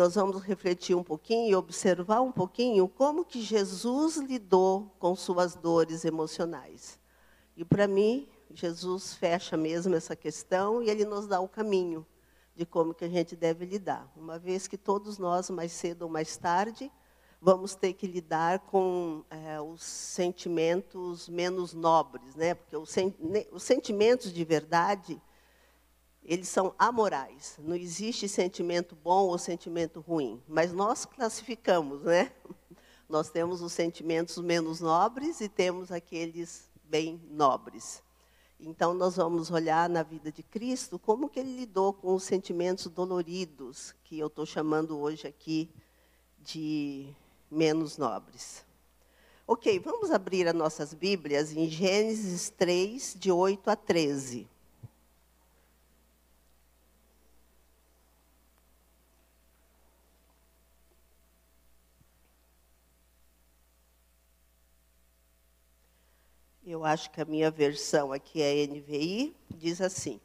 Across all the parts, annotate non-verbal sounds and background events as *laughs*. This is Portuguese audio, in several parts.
nós vamos refletir um pouquinho e observar um pouquinho como que Jesus lidou com suas dores emocionais. E para mim, Jesus fecha mesmo essa questão e ele nos dá o caminho de como que a gente deve lidar. Uma vez que todos nós, mais cedo ou mais tarde, vamos ter que lidar com é, os sentimentos menos nobres, né? Porque os, sen os sentimentos de verdade eles são amorais. Não existe sentimento bom ou sentimento ruim, mas nós classificamos, né? *laughs* Nós temos os sentimentos menos nobres e temos aqueles bem nobres. Então nós vamos olhar na vida de Cristo como que ele lidou com os sentimentos doloridos, que eu estou chamando hoje aqui de menos nobres. Ok, vamos abrir as nossas Bíblias em Gênesis 3, de 8 a 13. Eu acho que a minha versão aqui é NVI, diz assim: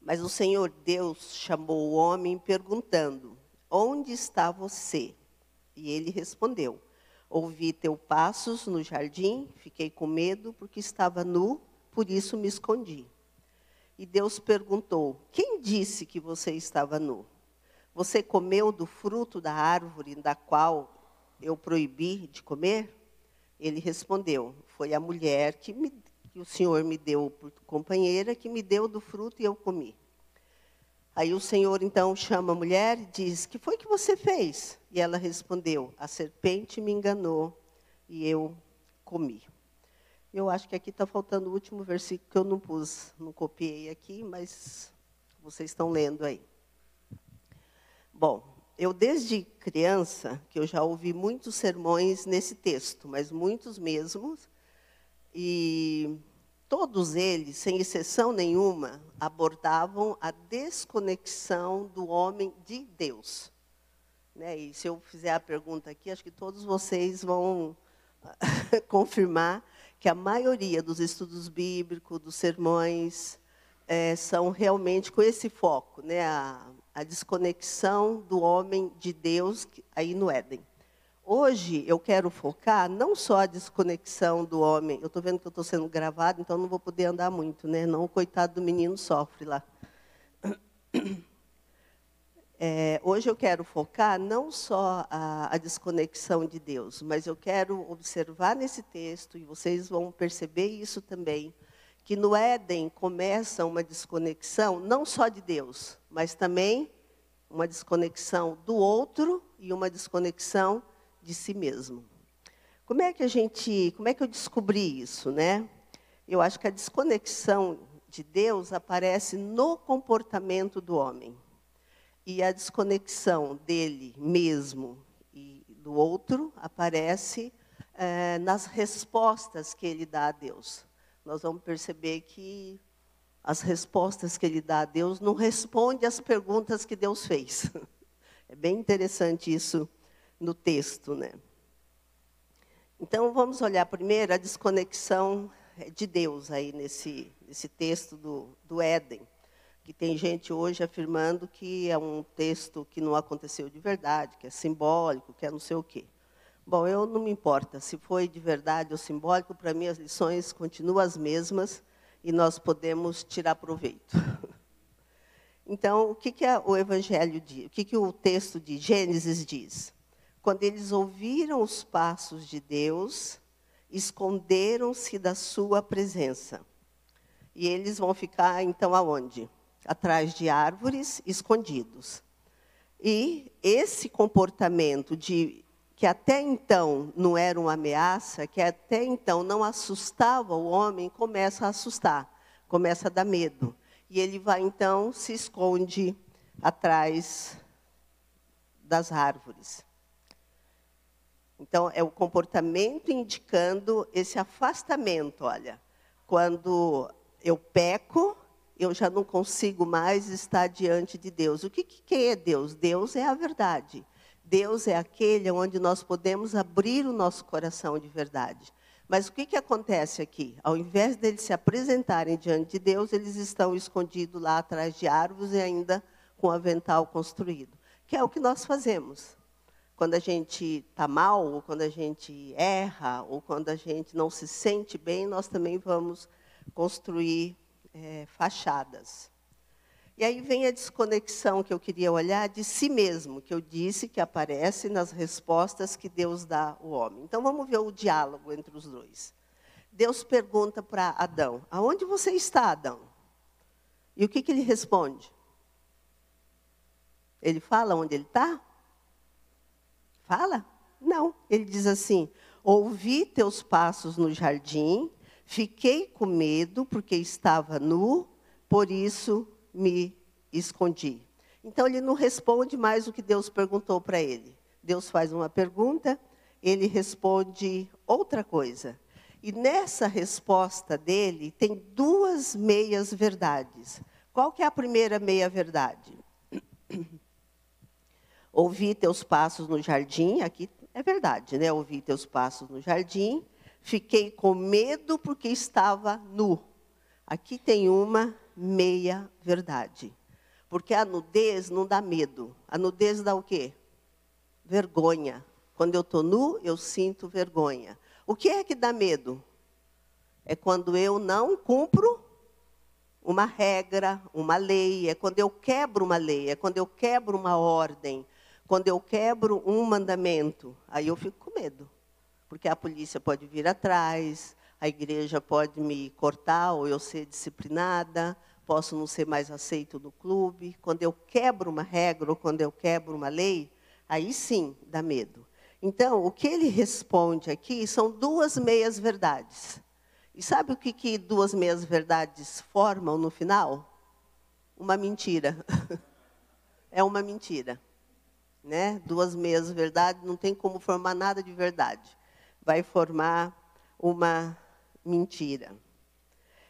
Mas o Senhor Deus chamou o homem perguntando: Onde está você? E ele respondeu: Ouvi teus passos no jardim, fiquei com medo porque estava nu, por isso me escondi. E Deus perguntou: Quem disse que você estava nu? Você comeu do fruto da árvore da qual eu proibi de comer? Ele respondeu: Foi a mulher que, me, que o Senhor me deu por companheira, que me deu do fruto e eu comi. Aí o Senhor então chama a mulher e diz: Que foi que você fez? E ela respondeu: A serpente me enganou e eu comi. Eu acho que aqui está faltando o último versículo que eu não pus, não copiei aqui, mas vocês estão lendo aí. Bom, eu desde criança, que eu já ouvi muitos sermões nesse texto, mas muitos mesmos, e todos eles, sem exceção nenhuma, abordavam a desconexão do homem de Deus. Né? E se eu fizer a pergunta aqui, acho que todos vocês vão *laughs* confirmar que a maioria dos estudos bíblicos, dos sermões, é, são realmente com esse foco, né? a, a desconexão do homem de Deus aí no Éden. Hoje eu quero focar não só a desconexão do homem. Eu estou vendo que eu estou sendo gravado, então não vou poder andar muito, né? Não, o coitado do menino sofre lá. *clears throat* É, hoje eu quero focar não só a, a, desconexão de Deus, mas eu quero observar nesse texto, e vocês vão perceber isso também, que no Éden começa uma desconexão não só de Deus, mas também uma desconexão do outro e uma desconexão de si mesmo. Como é que a gente, como é que eu descobri isso, né? Eu acho que a desconexão de Deus aparece no comportamento do homem. E a desconexão dele mesmo e do outro aparece é, nas respostas que ele dá a Deus nós vamos perceber que as respostas que ele dá a Deus não respondem às perguntas que Deus fez. *laughs* É bem interessante isso no texto, né? Então vamos olhar primeiro a desconexão de Deus aí nesse, nesse texto do, do Éden, que tem gente hoje afirmando que é um texto que não aconteceu de verdade, que é simbólico, que é não sei o quê. Bom, eu não me importa se foi de verdade ou simbólico, para mim as lições continuam as mesmas e nós podemos tirar proveito. *laughs* Então, o que, que o Evangelho diz? O que, que o texto de Gênesis diz? Quando eles ouviram os passos de Deus, esconderam-se da sua presença. E eles vão ficar, então, aonde? Atrás de árvores, escondidos. E esse comportamento de que até então não era uma ameaça, que até então não assustava o homem, começa a assustar, começa a dar medo. E ele vai então se esconde atrás das árvores. Então é o comportamento indicando esse afastamento, olha. Quando eu peco, eu já não consigo mais estar diante de Deus. O que, que é Deus? Deus é a verdade. Deus é aquele onde nós podemos abrir o nosso coração de verdade. Mas o que, que acontece aqui? Ao invés deles se apresentarem diante de Deus, eles estão escondidos lá atrás de árvores e ainda com o avental construído. que é o que nós fazemos. Quando a gente está mal, ou quando a gente erra, ou quando a gente não se sente bem, nós também vamos construir é, fachadas. E aí vem a desconexão que eu queria olhar de si mesmo, que eu disse que aparece nas respostas que Deus dá ao homem. Então vamos ver o diálogo entre os dois. Deus pergunta para Adão: Aonde você está, Adão? E o que, que ele responde? Ele fala onde ele está? Fala? Não. Ele diz assim: Ouvi teus passos no jardim, fiquei com medo porque estava nu, por isso me escondi. Então ele não responde mais o que Deus perguntou para ele. Deus faz uma pergunta, ele responde outra coisa. E nessa resposta dele tem duas meias verdades. Qual que é a primeira meia verdade? Ouvi teus passos no jardim, aqui é verdade, né? Ouvi teus passos no jardim, fiquei com medo porque estava nu. Aqui tem uma meia verdade. Porque a nudez não dá medo. A nudez dá o quê? Vergonha. Quando eu estou nu, eu sinto vergonha. O que é que dá medo? É quando eu não cumpro uma regra, uma lei, é quando eu quebro uma lei, é quando eu quebro uma ordem, quando eu quebro um mandamento. Aí eu fico com medo. Porque a polícia pode vir atrás, a igreja pode me cortar ou eu ser disciplinada, posso não ser mais aceito no clube. Quando eu quebro uma regra ou quando eu quebro uma lei, aí sim dá medo. Então, o que ele responde aqui são duas meias verdades. E sabe o que, que duas meias verdades formam no final? Uma mentira. *laughs* é uma mentira. Né? Duas meias verdades não tem como formar nada de verdade. Vai formar uma mentira.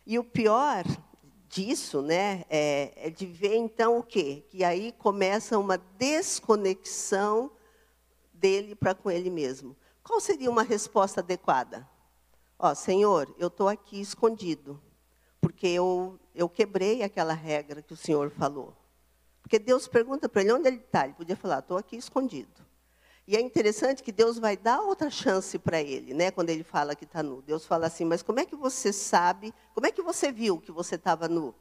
E o pior disso, né, é, é de ver então o quê? Que aí começa uma desconexão dele para com ele mesmo. Qual seria uma resposta adequada? Ó, Senhor, eu estou aqui escondido, porque eu, eu quebrei aquela regra que o Senhor falou. Porque Deus pergunta para ele onde ele está. Ele podia falar, estou aqui escondido. E é interessante que Deus vai dar outra chance para ele, né? Quando ele fala que está nu. Deus fala assim, mas como é que você sabe, como é que você viu que você estava nu?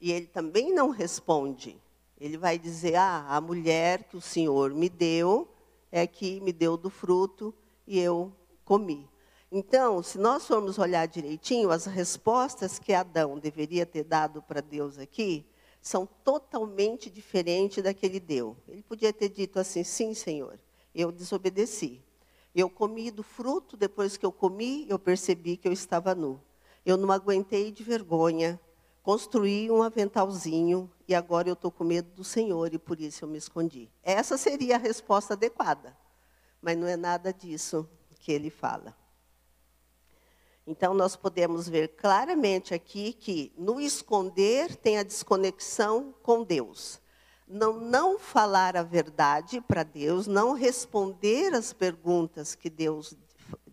E ele também não responde. Ele vai dizer, ah, a mulher que o Senhor me deu é que me deu do fruto e eu comi. Então, se nós formos olhar direitinho, as respostas que Adão deveria ter dado para Deus aqui, são totalmente diferentes da que ele deu. Ele podia ter dito assim: sim, Senhor, eu desobedeci. Eu comi do fruto, depois que eu comi, eu percebi que eu estava nu. Eu não aguentei de vergonha, construí um aventalzinho e agora eu estou com medo do Senhor e por isso eu me escondi. Essa seria a resposta adequada, mas não é nada disso que ele fala. Então, nós podemos ver claramente aqui que no esconder tem a desconexão com Deus. Não, não falar a verdade para Deus, não responder as perguntas que Deus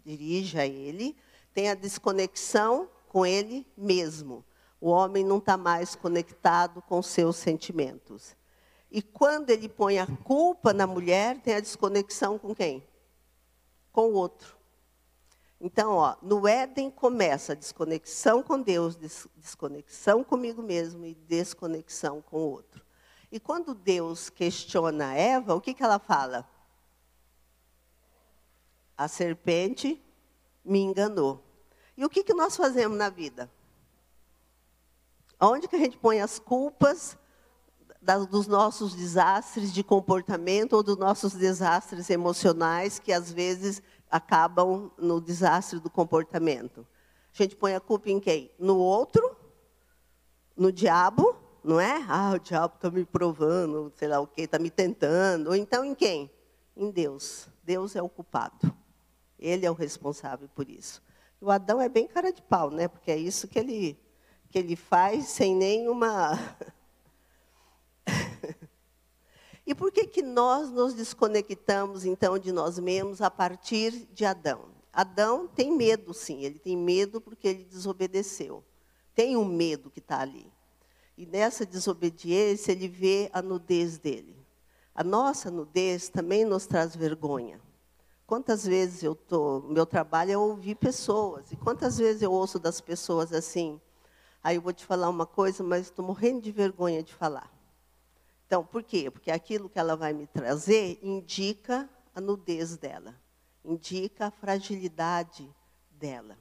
dirige a ele, tem a desconexão com ele mesmo. O homem não está mais conectado com seus sentimentos. E quando ele põe a culpa na mulher, tem a desconexão com quem? Com o outro. Então, ó, no Éden começa a desconexão com Deus, desconexão comigo mesmo e desconexão com o outro. E quando Deus questiona Eva, o que, que ela fala? A serpente me enganou. E o que, que nós fazemos na vida? Onde que a gente põe as culpas dos nossos desastres de comportamento ou dos nossos desastres emocionais que às vezes acabam no desastre do comportamento. A gente põe a culpa em quem? No outro, no diabo, não é? Ah, o diabo está me provando, sei lá o quê, está me tentando. Ou então em quem? Em Deus. Deus é o culpado. Ele é o responsável por isso. O Adão é bem cara de pau, né? Porque é isso que ele, que ele faz sem nenhuma E por que, que nós nos desconectamos, então, de nós mesmos a partir de Adão? Adão tem medo, sim, ele tem medo porque ele desobedeceu. Tem um medo que está ali. E nessa desobediência, ele vê a nudez dele. a nossa nudez também nos traz vergonha. Quantas vezes eu tô, meu trabalho é ouvir pessoas, e quantas vezes eu ouço das pessoas assim, aí eu vou te falar uma coisa, mas estou morrendo de vergonha de falar. Então, por quê? Porque aquilo que ela vai me trazer indica a nudez dela, indica a fragilidade dela.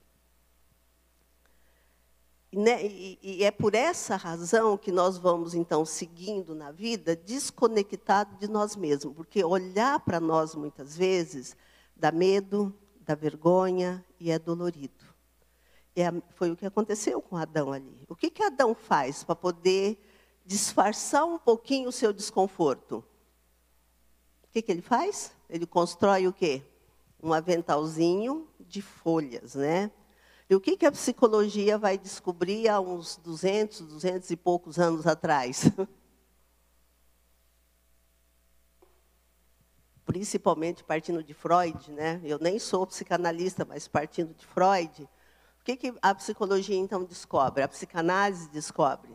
Né, e, e, é por essa razão que nós vamos, então, seguindo na vida, desconectado de nós mesmos. Porque olhar para nós, muitas vezes, dá medo, dá vergonha e é dolorido. É, foi o que aconteceu com Adão ali. O que, que Adão faz para poder disfarçar um pouquinho o seu desconforto? O que, que ele faz? Ele constrói o quê? Um aventalzinho de folhas, né? E o que, que a psicologia vai descobrir há uns 200, 200 e poucos anos atrás? *laughs* Principalmente partindo de Freud, né? Eu nem sou psicanalista, mas partindo de Freud. O que, que a psicologia então descobre? A psicanálise descobre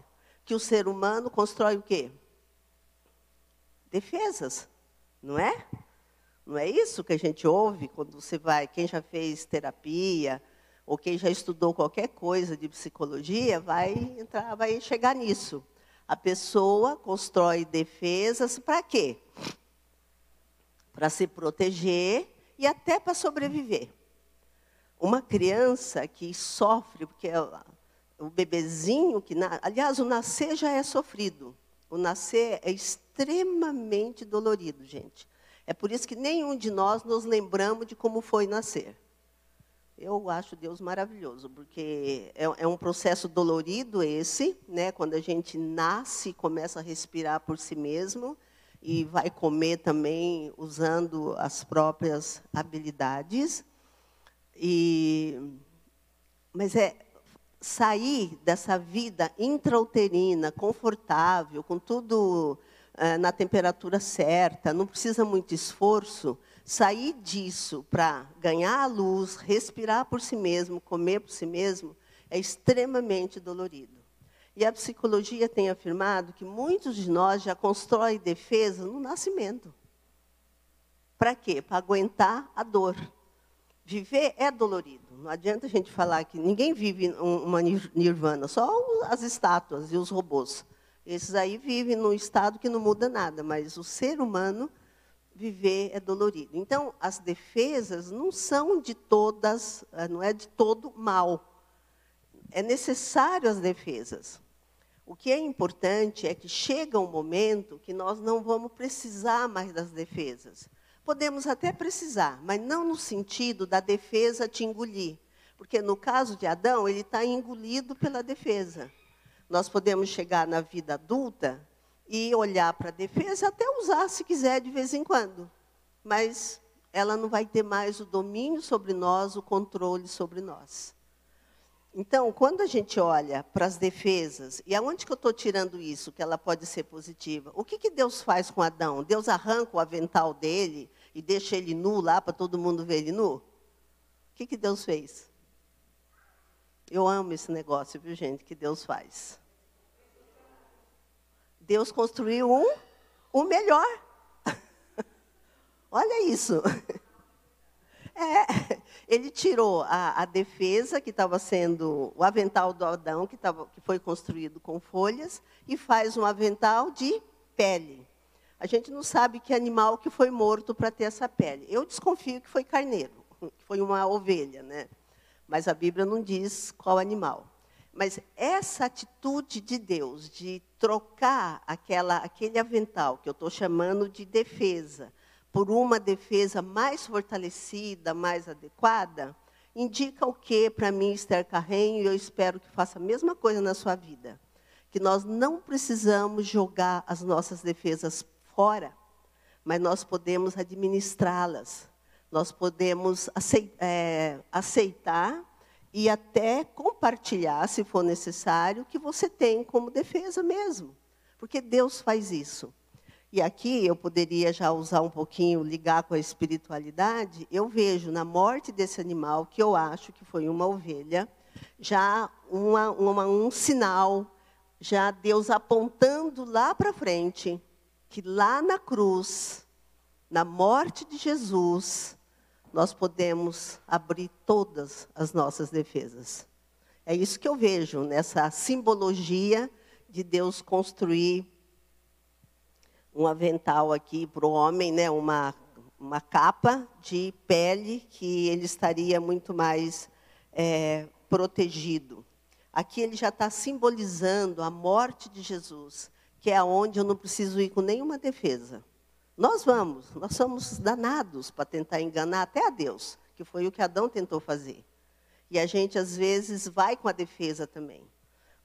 que o ser humano constrói o quê? Defesas, não é? Não é isso que a gente ouve quando você vai, quem já fez terapia, ou quem já estudou qualquer coisa de psicologia vai entrar, vai chegar nisso. A pessoa constrói defesas para quê? Para se proteger e até para sobreviver. Uma criança que sofre, porque é o bebezinho que, aliás, o nascer já é sofrido. O nascer é extremamente dolorido, gente. É por isso que nenhum de nós nos lembramos de como foi nascer. Eu acho Deus maravilhoso, porque é, é, um processo dolorido esse, né? Quando a gente nasce, começa a respirar por si mesmo e vai comer também usando as próprias habilidades. E, mas é sair dessa vida intrauterina, confortável, com tudo é, na temperatura certa, não precisa muito esforço sair disso para ganhar a luz, respirar por si mesmo, comer por si mesmo, é extremamente dolorido. E a psicologia tem afirmado que muitos de nós já constroem defesa no nascimento. Para quê? Para aguentar a dor. Viver é dolorido. Não adianta a gente falar que ninguém vive uma nirvana, só as estátuas e os robôs. Esses aí vivem num estado que não muda nada, mas o ser humano viver é dolorido. Então, as defesas não são de todas, eh, não é de todo mal. É necessário as defesas. O que é importante é que chega um momento que nós não vamos precisar mais das defesas. Podemos até precisar, mas não no sentido da defesa te engolir. Porque no caso de Adão, ele está engolido pela defesa. Nós podemos chegar na vida adulta e olhar para a defesa, até usar se quiser de vez em quando. Mas ela não vai ter mais o domínio sobre nós, o controle sobre nós. Então, quando a gente olha para as defesas, e aonde que eu estou tirando isso, que ela pode ser positiva? O que, que Deus faz com Adão? Deus arranca o avental dele e deixa ele nu lá para todo mundo ver ele nu? O que, que Deus fez? Eu amo esse negócio, viu, gente, que Deus faz. Deus construiu um, um melhor. *laughs* Olha isso. É, ele tirou a, a defesa que estava sendo o avental do Adão, que, tava, que foi construído com folhas, e faz um avental de pele. A gente não sabe que animal que foi morto para ter essa pele. Eu desconfio que foi carneiro, *laughs* que foi uma ovelha, né? Mas a Bíblia não diz qual animal. Mas essa atitude de Deus de trocar aquela, aquele avental que eu estou chamando de defesa por uma defesa mais fortalecida, mais adequada, indica o que para mim, Esther Carrenho, e eu espero que faça a mesma coisa na sua vida. Que nós não precisamos jogar as nossas defesas fora, mas nós podemos administrá-las. Nós podemos é, aceitar e até compartilhar, se for necessário, o que você tem como defesa mesmo. Porque Deus faz isso. E aqui eu poderia já usar um pouquinho, ligar com a espiritualidade. Eu vejo na morte desse animal, que eu acho que foi uma ovelha, já uma, uma, um sinal, já Deus apontando lá para frente, que lá na cruz, na morte de Jesus, nós podemos abrir todas as nossas defesas. É isso que eu vejo nessa simbologia de Deus construir um avental aqui para o homem, né? uma, uma capa de pele que ele estaria muito mais é, protegido. Aqui ele já está simbolizando a morte de Jesus, que é aonde eu não preciso ir com nenhuma defesa. Nós vamos, nós somos danados para tentar enganar até a Deus, que foi o que Adão tentou fazer. E a gente, às vezes, vai com a defesa também.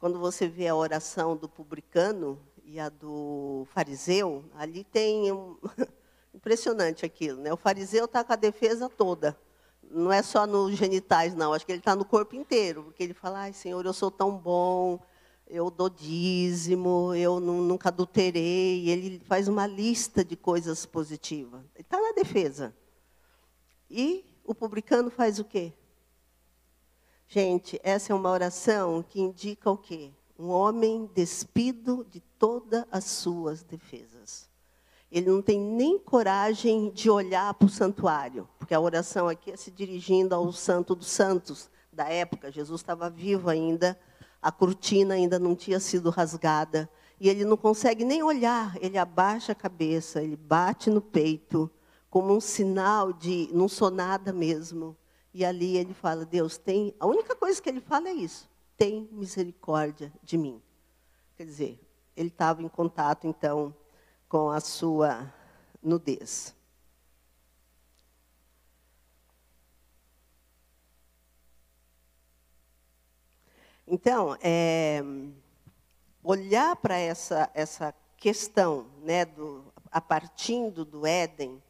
Quando você vê a oração do publicano e a do fariseu, ali tem um... *laughs* impressionante aquilo. Né? O fariseu está com a defesa toda não é só nos genitais, não. Acho que ele está no corpo inteiro, porque ele fala: Ai, Senhor, eu sou tão bom, eu dou dízimo, eu nunca adulterei. Ele faz uma lista de coisas positivas. Ele está na defesa. E o publicano faz o quê? Gente, essa é uma oração que indica o quê? Um homem despido de todas as suas defesas. Ele não tem nem coragem de olhar para o santuário, porque a oração aqui é se dirigindo ao Santo dos Santos da época. Jesus estava vivo ainda, a cortina ainda não tinha sido rasgada. E ele não consegue nem olhar, ele abaixa a cabeça, ele bate no peito, como um sinal de não sou nada mesmo. E ali ele fala: Deus, tem. A única coisa que ele fala é isso: tem misericórdia de mim. Quer dizer, ele estava em contato, então, com a sua nudez. Então, é, olhar para essa, essa questão, né, do, a partindo do Éden,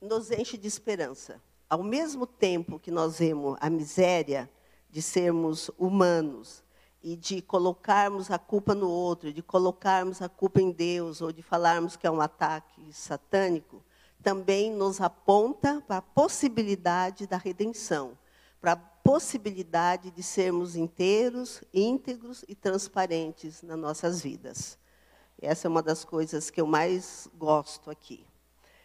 nos enche de esperança. Ao mesmo tempo que nós vemos a miséria de sermos humanos, e de colocarmos a culpa no outro, de colocarmos a culpa em Deus, ou de falarmos que é um ataque satânico, também nos aponta para a possibilidade da redenção, para a possibilidade de sermos inteiros, íntegros e transparentes nas nossas vidas. Essa é uma das coisas que eu mais gosto aqui.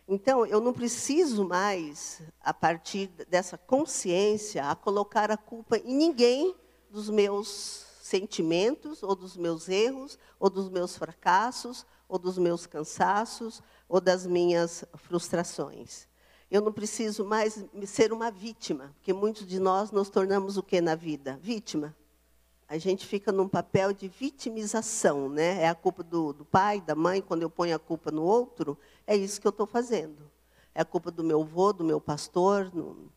Então, eu não preciso mais, a partir dessa consciência, a colocar a culpa em ninguém dos meus sentimentos, ou dos meus erros, ou dos meus fracassos, ou dos meus cansaços, ou das minhas frustrações. Eu não preciso mais ser uma vítima, porque muitos de nós nos tornamos o que na vida? Vítima. A gente fica num papel de vitimização, né? É a culpa do, do pai, da mãe, quando eu ponho a culpa no outro, é isso que eu estou fazendo. É a culpa do meu avô, do meu pastor, no,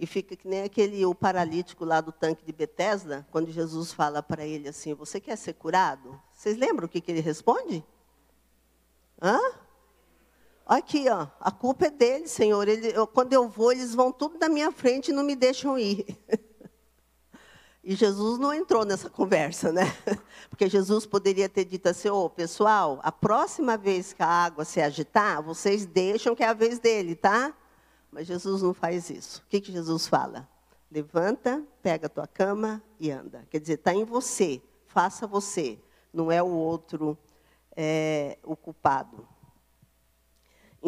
e fica que nem aquele o paralítico lá do tanque de Betesda, quando Jesus fala para ele assim: Você quer ser curado? Vocês lembram o que, que ele responde? Hã? Aqui, ó, a culpa é dele, Senhor. Ele, eu, quando eu vou, eles vão tudo na minha frente e não me deixam ir. *laughs* e Jesus não entrou nessa conversa, né? *laughs* Porque Jesus poderia ter dito assim: Ô, oh, pessoal, a próxima vez que a água se agitar, vocês deixam que é a vez dele, tá? Mas Jesus não faz isso. O que, que Jesus fala? Levanta, pega a tua cama e anda. Quer dizer, está em você, faça você, não é o outro é, o culpado.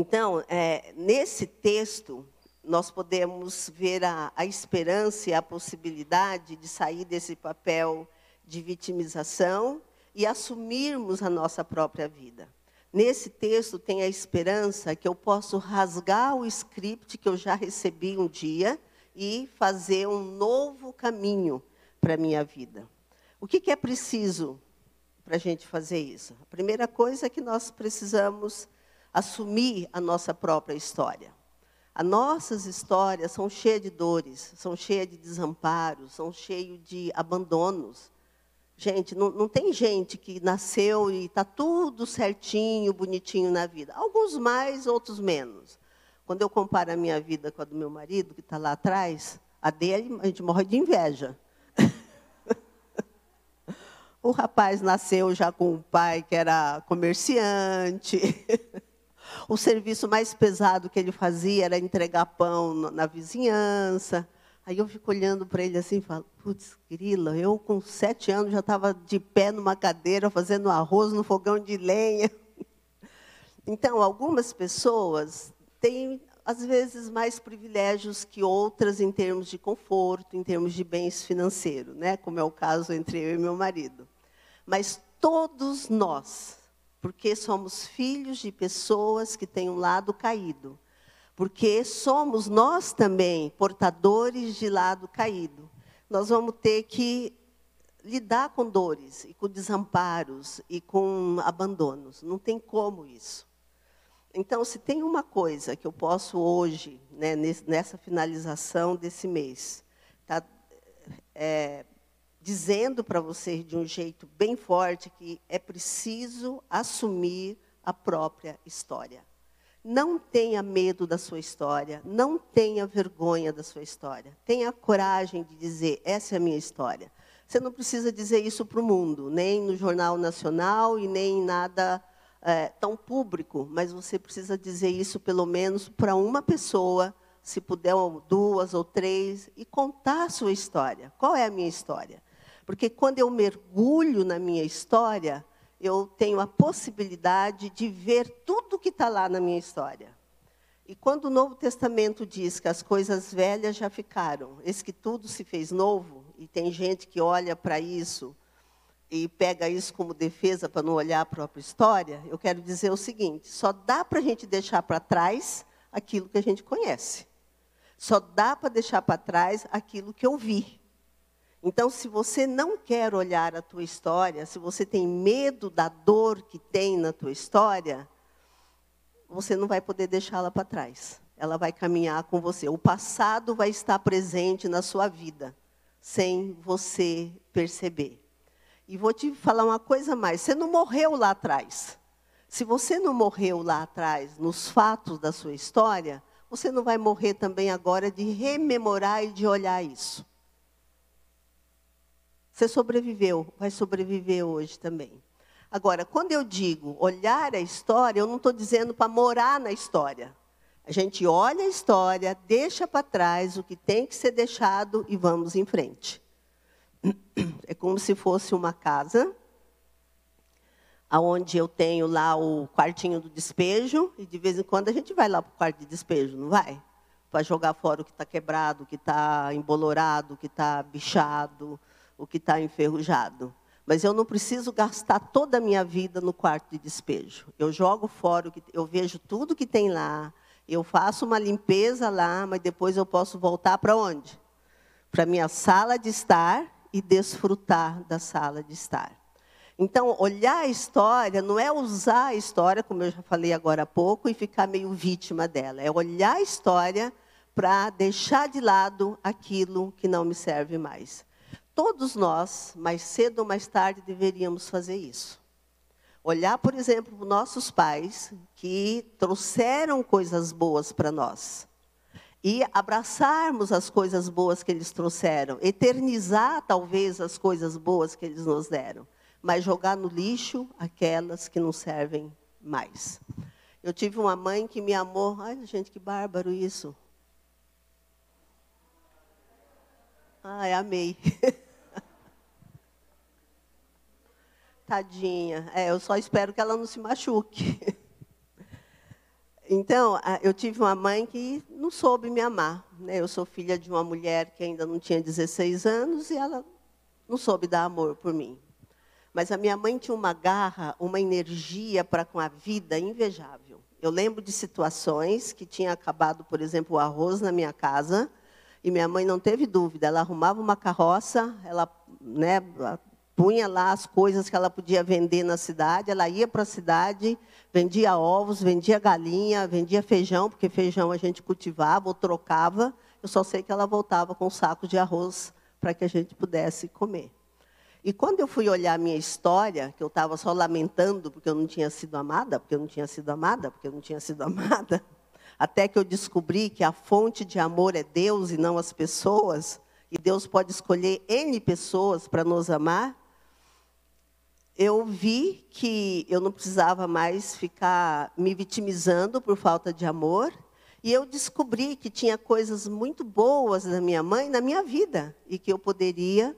Então, é, nesse texto, nós podemos ver a, a esperança e a possibilidade de sair desse papel de vitimização e assumirmos a nossa própria vida. Nesse texto tem a esperança que eu posso rasgar o script que eu já recebi um dia e fazer um novo caminho para a minha vida. O que, que é preciso para a gente fazer isso? A primeira coisa é que nós precisamos assumir a nossa própria história. As nossas histórias são cheias de dores, são cheias de desamparos, são cheias de abandonos. Gente, não, não tem gente que nasceu e está tudo certinho, bonitinho na vida. Alguns mais, outros menos. Quando eu comparo a minha vida com a do meu marido, que está lá atrás, a dele, a gente morre de inveja. *laughs* o rapaz nasceu já com um pai que era comerciante. *laughs* o serviço mais pesado que ele fazia era entregar pão na vizinhança. Aí eu fico olhando para ele assim e falo, putz, grila, eu com sete anos já estava de pé numa cadeira fazendo arroz no fogão de lenha. *laughs* Então, algumas pessoas têm, às vezes, mais privilégios que outras em termos de conforto, em termos de bens financeiros, né? como é o caso entre eu e meu marido. Mas todos nós, porque somos filhos de pessoas que têm um lado caído, porque somos nós também portadores de lado caído. Nós vamos ter que lidar com dores e com desamparos e com abandonos. Não tem como isso. Então, se tem uma coisa que eu posso hoje, né, nessa finalização desse mês, tá, é, dizendo para vocês de um jeito bem forte que é preciso assumir a própria história. Não tenha medo da sua história, não tenha vergonha da sua história. Tenha coragem de dizer: essa é a minha história. Você não precisa dizer isso para o mundo, nem no Jornal Nacional e nem em nada é, tão público, mas você precisa dizer isso pelo menos para uma pessoa, se puder duas ou três, e contar a sua história. Qual é a minha história? Porque quando eu mergulho na minha história, eu tenho a possibilidade de ver tudo que está lá na minha história. E quando o Novo Testamento diz que as coisas velhas já ficaram, esse que tudo se fez novo, e tem gente que olha para isso e pega isso como defesa para não olhar a própria história, eu quero dizer o seguinte: só dá para a gente deixar para trás aquilo que a gente conhece. Só dá para deixar para trás aquilo que eu vi. Então, se você não quer olhar a tua história, se você tem medo da dor que tem na tua história, você não vai poder deixá-la para trás. Ela vai caminhar com você. O passado vai estar presente na sua vida, sem você perceber. E vou te falar uma coisa mais: você não morreu lá atrás. Se você não morreu lá atrás, nos fatos da sua história, você não vai morrer também agora de rememorar e de olhar isso. Você sobreviveu, vai sobreviver hoje também. Agora, quando eu digo olhar a história, eu não estou dizendo para morar na história. A gente olha a história, deixa para trás o que tem que ser deixado e vamos em frente. É como se fosse uma casa, aonde eu tenho lá o quartinho do despejo, e de vez em quando a gente vai lá para o quarto de despejo, não vai? Para jogar fora o que está quebrado, o que está embolorado, o que está bichado, o que está enferrujado. Mas eu não preciso gastar toda a minha vida no quarto de despejo. Eu jogo fora, o que, eu vejo tudo que tem lá, eu faço uma limpeza lá, mas depois eu posso voltar para onde? Para minha sala de estar e desfrutar da sala de estar. Então, olhar a história não é usar a história, como eu já falei agora há pouco, e ficar meio vítima dela. É olhar a história para deixar de lado aquilo que não me serve mais. Todos nós, mais cedo ou mais tarde, deveríamos fazer isso. Olhar, por exemplo, para nossos pais, que trouxeram coisas boas para nós. E abraçarmos as coisas boas que eles trouxeram. Eternizar, talvez, as coisas boas que eles nos deram. Mas jogar no lixo aquelas que não servem mais. Eu tive uma mãe que me amou. Ai, gente, que bárbaro isso. Ai, amei. *laughs* Tadinha. É, eu só espero que ela não se machuque. *laughs* Então, eu tive uma mãe que não soube me amar. Né? Eu sou filha de uma mulher que ainda não tinha 16 anos e ela não soube dar amor por mim. Mas a minha mãe tinha uma garra, uma energia para com a vida invejável. Eu lembro de situações que tinha acabado, por exemplo, o arroz na minha casa, e minha mãe não teve dúvida. Ela arrumava uma carroça, ela né, punha lá as coisas que ela podia vender na cidade, ela ia para a cidade, vendia ovos, vendia galinha, vendia feijão, porque feijão a gente cultivava ou trocava. Eu só sei que ela voltava com um saco de arroz para que a gente pudesse comer. E quando eu fui olhar a minha história, que eu estava só lamentando porque eu não tinha sido amada, porque eu não tinha sido amada, porque eu não tinha sido *laughs* amada, até que eu descobri que a fonte de amor é Deus e não as pessoas, e Deus pode escolher N pessoas para nos amar, eu vi que eu não precisava mais ficar me vitimizando por falta de amor E eu descobri que tinha coisas muito boas da minha mãe na minha vida e que eu poderia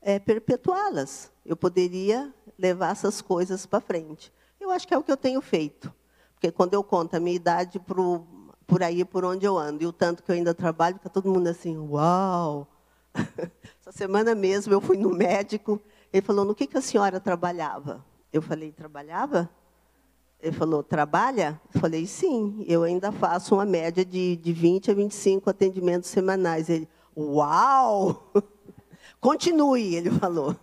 é, perpetuá-las. Eu poderia levar essas coisas para frente. Eu acho que é o que eu tenho feito. Porque quando eu conto a minha idade pro, por aí, por onde eu ando, e o tanto que eu ainda trabalho, fica todo mundo assim, uau! *laughs* Essa semana mesmo eu fui no médico, ele falou, no que, que a senhora trabalhava? Eu falei, trabalhava? Ele falou, trabalha? Eu falei, sim, eu ainda faço uma média de, de 20 a 25 atendimentos semanais. Ele, uau! *laughs* Continue, ele falou.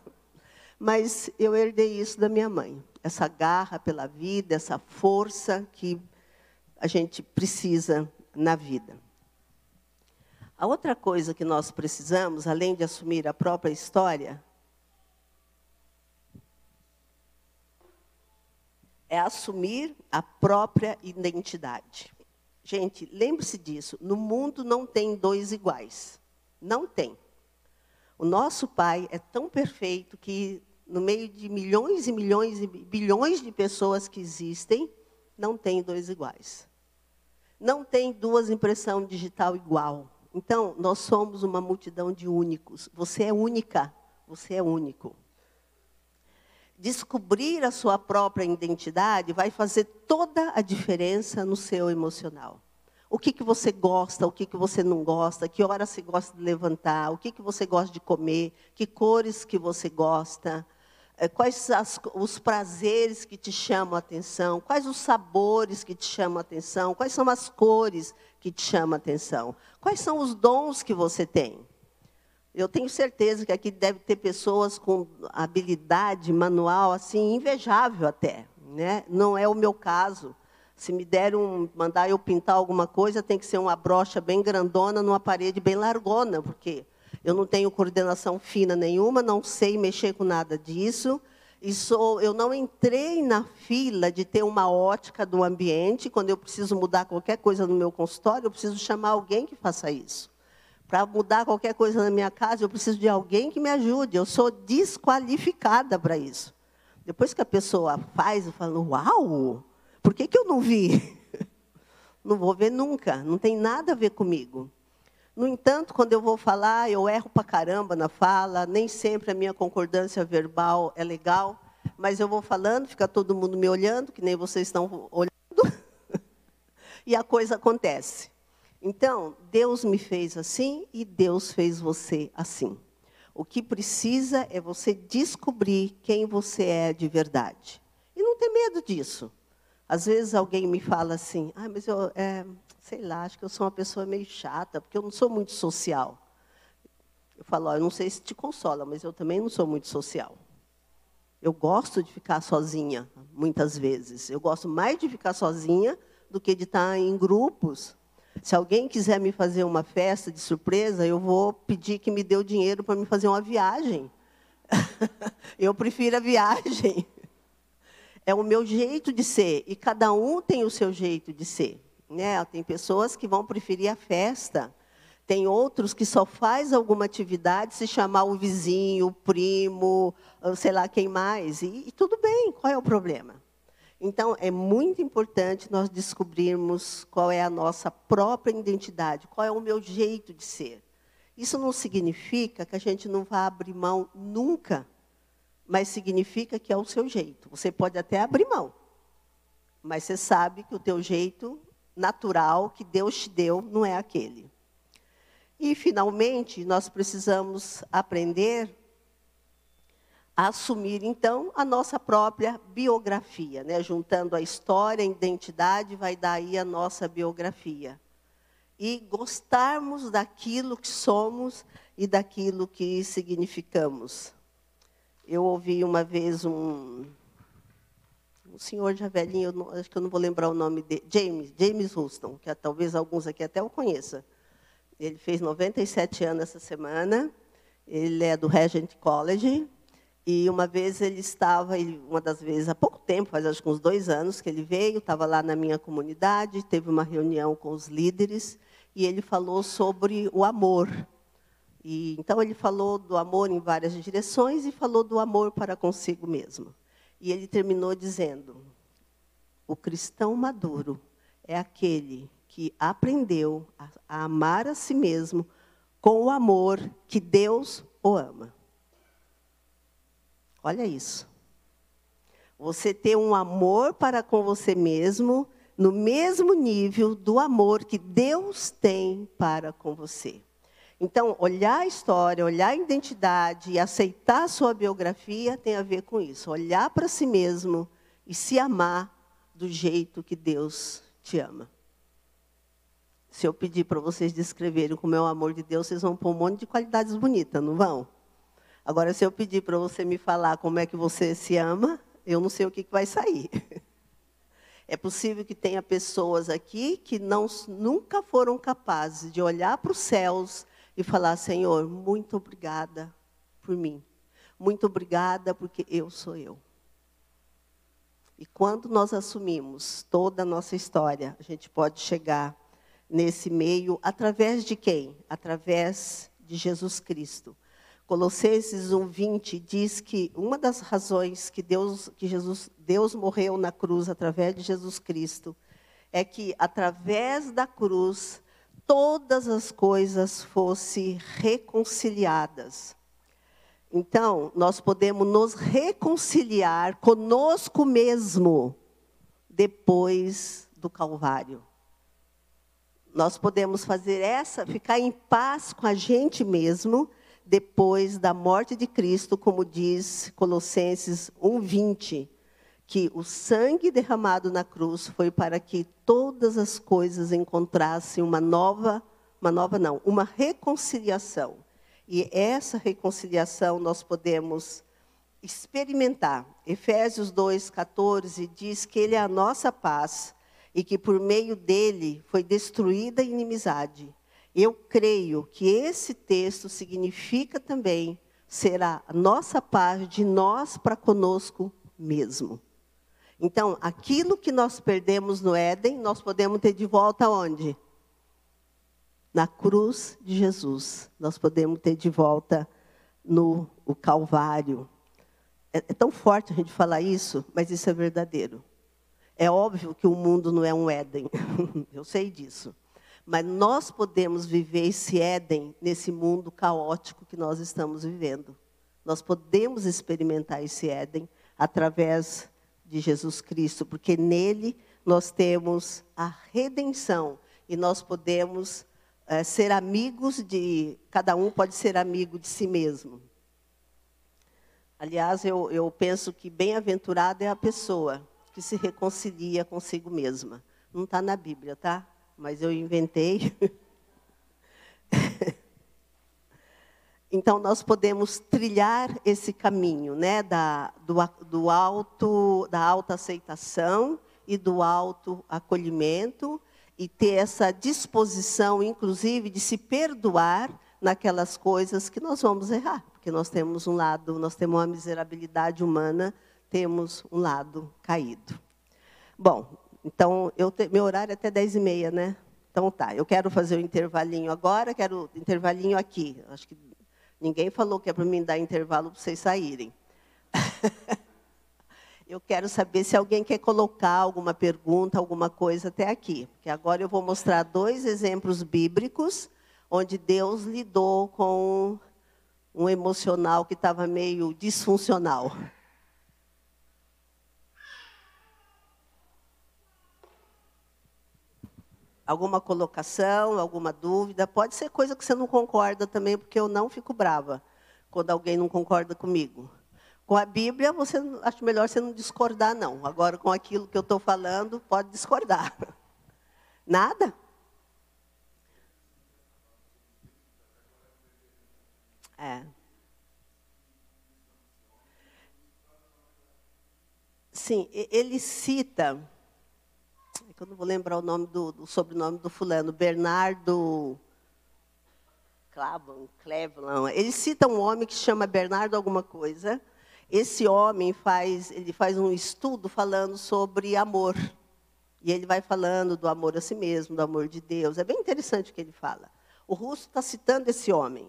Mas eu herdei isso da minha mãe, essa garra pela vida, essa força que a gente precisa na vida. A outra coisa que nós precisamos, além de assumir a própria história, é assumir a própria identidade. Gente, lembre-se disso: no mundo não tem dois iguais. Não tem. O nosso Pai é tão perfeito que, no meio de milhões e milhões e bilhões de pessoas que existem, não tem dois iguais. Não tem duas impressão digital igual. Então, nós somos uma multidão de únicos. Você é única, você é único descobrir a sua própria identidade vai fazer toda a diferença no seu emocional. O que, que você gosta, o que, que você não gosta, que hora você gosta de levantar, o que, que você gosta de comer, que cores que você gosta, eh, quais as, os prazeres que te chamam a atenção, quais os sabores que te chamam a atenção, quais são as cores que te chamam a atenção, quais são os dons que você tem. Eu tenho certeza que aqui deve ter pessoas com habilidade manual assim invejável até, né? Não é o meu caso. Se me derem um, mandar eu pintar alguma coisa, tem que ser uma brocha bem grandona numa parede bem largona, porque eu não tenho coordenação fina nenhuma, não sei mexer com nada disso. E sou, eu não entrei na fila de ter uma ótica do ambiente. Quando eu preciso mudar qualquer coisa no meu consultório, eu preciso chamar alguém que faça isso. Para mudar qualquer coisa na minha casa, eu preciso de alguém que me ajude. Eu sou desqualificada para isso. Depois que a pessoa faz, eu falo, uau, por que, que eu não vi? *laughs* Não vou ver nunca, não tem nada a ver comigo. No entanto, quando eu vou falar, eu erro para caramba na fala, nem sempre a minha concordância verbal é legal, mas eu vou falando, fica todo mundo me olhando, que nem vocês estão olhando, *laughs* e a coisa acontece. Então, Deus me fez assim e Deus fez você assim. O que precisa é você descobrir quem você é de verdade. E não ter medo disso. Às vezes alguém me fala assim, ah, mas eu, é, sei lá, acho que eu sou uma pessoa meio chata, porque eu não sou muito social. Eu falo, oh, eu não sei se te consola, mas eu também não sou muito social. Eu gosto de ficar sozinha, muitas vezes. Eu gosto mais de ficar sozinha do que de estar em grupos se alguém quiser me fazer uma festa de surpresa, eu vou pedir que me dê o dinheiro para me fazer uma viagem. *laughs* eu prefiro a viagem. É o meu jeito de ser. E cada um tem o seu jeito de ser. Né? Tem pessoas que vão preferir a festa. Tem outros que só faz alguma atividade se chamar o vizinho, o primo, sei lá quem mais. E, e tudo bem, qual é o problema? Então, é muito importante nós descobrirmos qual é a nossa própria identidade, qual é o meu jeito de ser. Isso não significa que a gente não vá abrir mão nunca, mas significa que é o seu jeito. Você pode até abrir mão, mas você sabe que o teu jeito natural que Deus te deu não é aquele. E, finalmente, nós precisamos aprender assumir, então, a nossa própria biografia. Né? Juntando a história, a identidade, vai dar aí a nossa biografia. E gostarmos daquilo que somos e daquilo que significamos. Eu ouvi uma vez um, um senhor já velhinho, não, acho que eu não vou lembrar o nome dele, James, James Houston, que talvez alguns aqui até o conheçam. Ele fez 97 anos essa semana, ele é do Regent College, e uma vez ele estava, uma das vezes, há pouco tempo, faz acho que uns dois anos que ele veio, estava lá na minha comunidade, teve uma reunião com os líderes, e ele falou sobre o amor. E, então, ele falou do amor em várias direções e falou do amor para consigo mesmo. E ele terminou dizendo: o cristão maduro é aquele que aprendeu a, a amar a si mesmo com o amor que Deus o ama. Olha isso. Você ter um amor para com você mesmo no mesmo nível do amor que Deus tem para com você. Então, olhar a história, olhar a identidade e aceitar a sua biografia tem a ver com isso. Olhar para si mesmo e se amar do jeito que Deus te ama. Se eu pedir para vocês descreverem como é o amor de Deus, vocês vão pôr um monte de qualidades bonitas, não vão? Agora, se eu pedir para você me falar como é que você se ama, eu não sei o que, que vai sair. *laughs* É possível que tenha pessoas aqui que não, nunca foram capazes de olhar para os céus e falar: Senhor, muito obrigada por mim. Muito obrigada porque eu sou eu. E quando nós assumimos toda a nossa história, a gente pode chegar nesse meio através de quem? Através de Jesus Cristo. Colossenses 1:20 diz que uma das razões que Deus que Jesus Deus morreu na cruz através de Jesus Cristo é que através da cruz todas as coisas fossem reconciliadas. Então, nós podemos nos reconciliar conosco mesmo depois do Calvário. Nós podemos fazer essa, ficar em paz com a gente mesmo depois da morte de Cristo, como diz Colossenses 1:20, que o sangue derramado na cruz foi para que todas as coisas encontrassem uma nova, uma nova não, uma reconciliação. E essa reconciliação nós podemos experimentar. Efésios 2:14 diz que ele é a nossa paz e que por meio dele foi destruída a inimizade. Eu creio que esse texto significa também será a nossa paz de nós para conosco mesmo. Então, aquilo que nós perdemos no Éden, nós podemos ter de volta onde? Na cruz de Jesus. Nós podemos ter de volta no o Calvário. É, é tão forte a gente falar isso, mas isso é verdadeiro. É óbvio que o mundo não é um Éden. *laughs* Eu sei disso. Mas nós podemos viver esse Éden nesse mundo caótico que nós estamos vivendo. Nós podemos experimentar esse Éden através de Jesus Cristo, porque nele nós temos a redenção e nós podemos é, ser amigos de. Cada um pode ser amigo de si mesmo. Aliás, eu, eu penso que bem-aventurada é a pessoa que se reconcilia consigo mesma. Não está na Bíblia, tá? Mas eu inventei. *laughs* então, nós podemos trilhar esse caminho né, da, do, do alto, da autoaceitação e do autoacolhimento e ter essa disposição, inclusive, de se perdoar naquelas coisas que nós vamos errar, porque nós temos um lado, nós temos uma miserabilidade humana, temos um lado caído. Bom, então, eu te, meu horário é até 10 e meia, né? Então tá, eu quero fazer o um intervalinho agora, quero intervalinho aqui. Acho que ninguém falou que é para mim dar intervalo para vocês saírem. *laughs* eu quero saber se alguém quer colocar alguma pergunta, alguma coisa até aqui. Porque agora eu vou mostrar dois exemplos bíblicos onde Deus lidou com um emocional que estava meio disfuncional. Alguma colocação, alguma dúvida. Pode ser coisa que você não concorda também, porque eu não fico brava quando alguém não concorda comigo. Com a Bíblia, você acho melhor você não discordar, não. Agora, com aquilo que eu estou falando, pode discordar. *laughs* Nada? É. Sim, ele cita que eu não vou lembrar o nome do, do sobrenome do fulano, Bernardo Clavan, Cleveland. Ele cita um homem que chama Bernardo alguma coisa. Esse homem faz, ele faz um estudo falando sobre amor. E ele vai falando do amor a si mesmo, do amor de Deus. É bem interessante o que ele fala. O Russo está citando esse homem.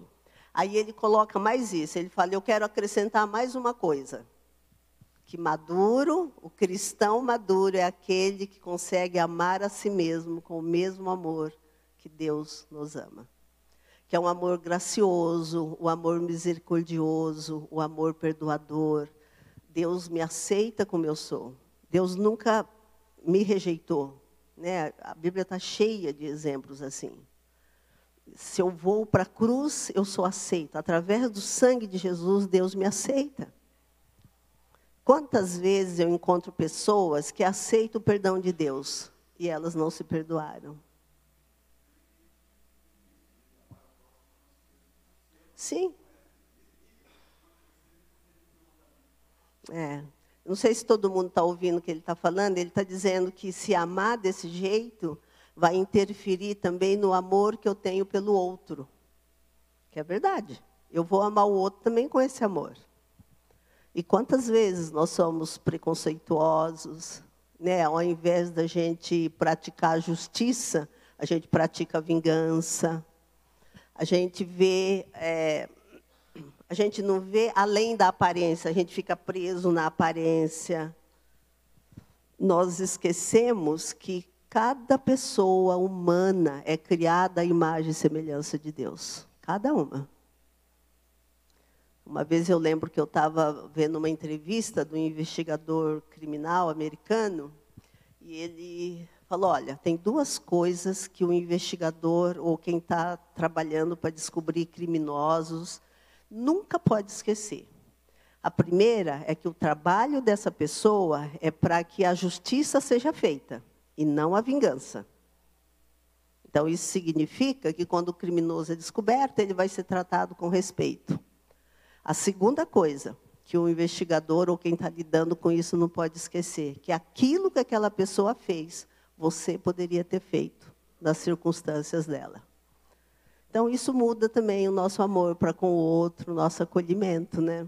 Aí ele coloca mais isso. Ele fala: Eu quero acrescentar mais uma coisa que maduro, o cristão maduro é aquele que consegue amar a si mesmo com o mesmo amor que Deus nos ama. Que é um amor gracioso, o um amor misericordioso, o um amor perdoador. Deus me aceita como eu sou. Deus nunca me rejeitou. Né? A Bíblia está cheia de exemplos assim. Se eu vou para a cruz, eu sou aceito. Através do sangue de Jesus, Deus me aceita. Quantas vezes eu encontro pessoas que aceitam o perdão de Deus e elas não se perdoaram? Sim. É. Não sei se todo mundo está ouvindo o que ele está falando. Ele está dizendo que se amar desse jeito vai interferir também no amor que eu tenho pelo outro. Que é verdade. Eu vou amar o outro também com esse amor. E quantas vezes nós somos preconceituosos, né? Ao invés da gente praticar a justiça, a gente pratica a vingança. A gente vê, é, a gente não vê além da aparência, a gente fica preso na aparência. Nós esquecemos que cada pessoa humana é criada à imagem e semelhança de Deus. Cada uma. Uma vez eu lembro que eu estava vendo uma entrevista do investigador criminal americano e ele falou: olha, tem duas coisas que o investigador ou quem está trabalhando para descobrir criminosos nunca pode esquecer. A primeira é que o trabalho dessa pessoa é para que a justiça seja feita e não a vingança. Então, isso significa que quando o criminoso é descoberto, ele vai ser tratado com respeito. A segunda coisa que o investigador ou quem está lidando com isso não pode esquecer, que aquilo que aquela pessoa fez, você poderia ter feito nas circunstâncias dela. Então, isso muda também o nosso amor para com o outro, o nosso acolhimento, né?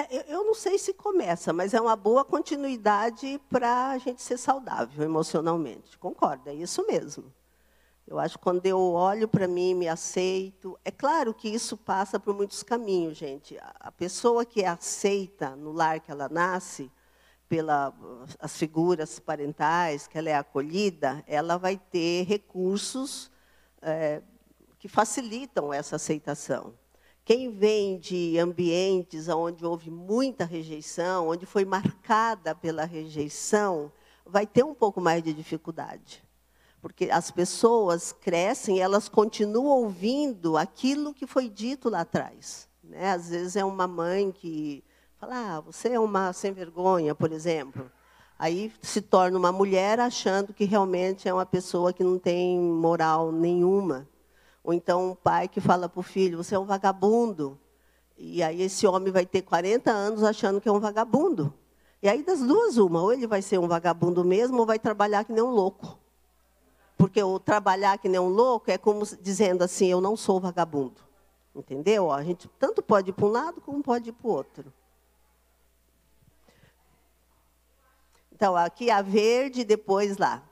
É, eu não sei se começa, mas é uma boa continuidade para a gente ser saudável emocionalmente. Concordo, é isso mesmo. Eu acho que quando eu olho para mim, me aceito. É claro que isso passa por muitos caminhos, gente. A pessoa que é aceita no lar que ela nasce, pelas figuras parentais, que ela é acolhida, ela vai ter recursos é, que facilitam essa aceitação. Quem vem de ambientes onde houve muita rejeição, onde foi marcada pela rejeição, vai ter um pouco mais de dificuldade. Porque as pessoas crescem, elas continuam ouvindo aquilo que foi dito lá atrás. Né? Às vezes é uma mãe que fala, ah, você é uma sem vergonha, por exemplo. Aí se torna uma mulher achando que realmente é uma pessoa que não tem moral nenhuma. Ou então um pai que fala para o filho, você é um vagabundo. E aí esse homem vai ter 40 anos achando que é um vagabundo. E aí das duas, uma, ou ele vai ser um vagabundo mesmo, ou vai trabalhar que nem um louco. Porque o trabalhar que nem um louco é como dizendo assim, eu não sou vagabundo. Entendeu? A gente tanto pode ir para um lado como pode ir para o outro. Então, aqui a verde, depois lá.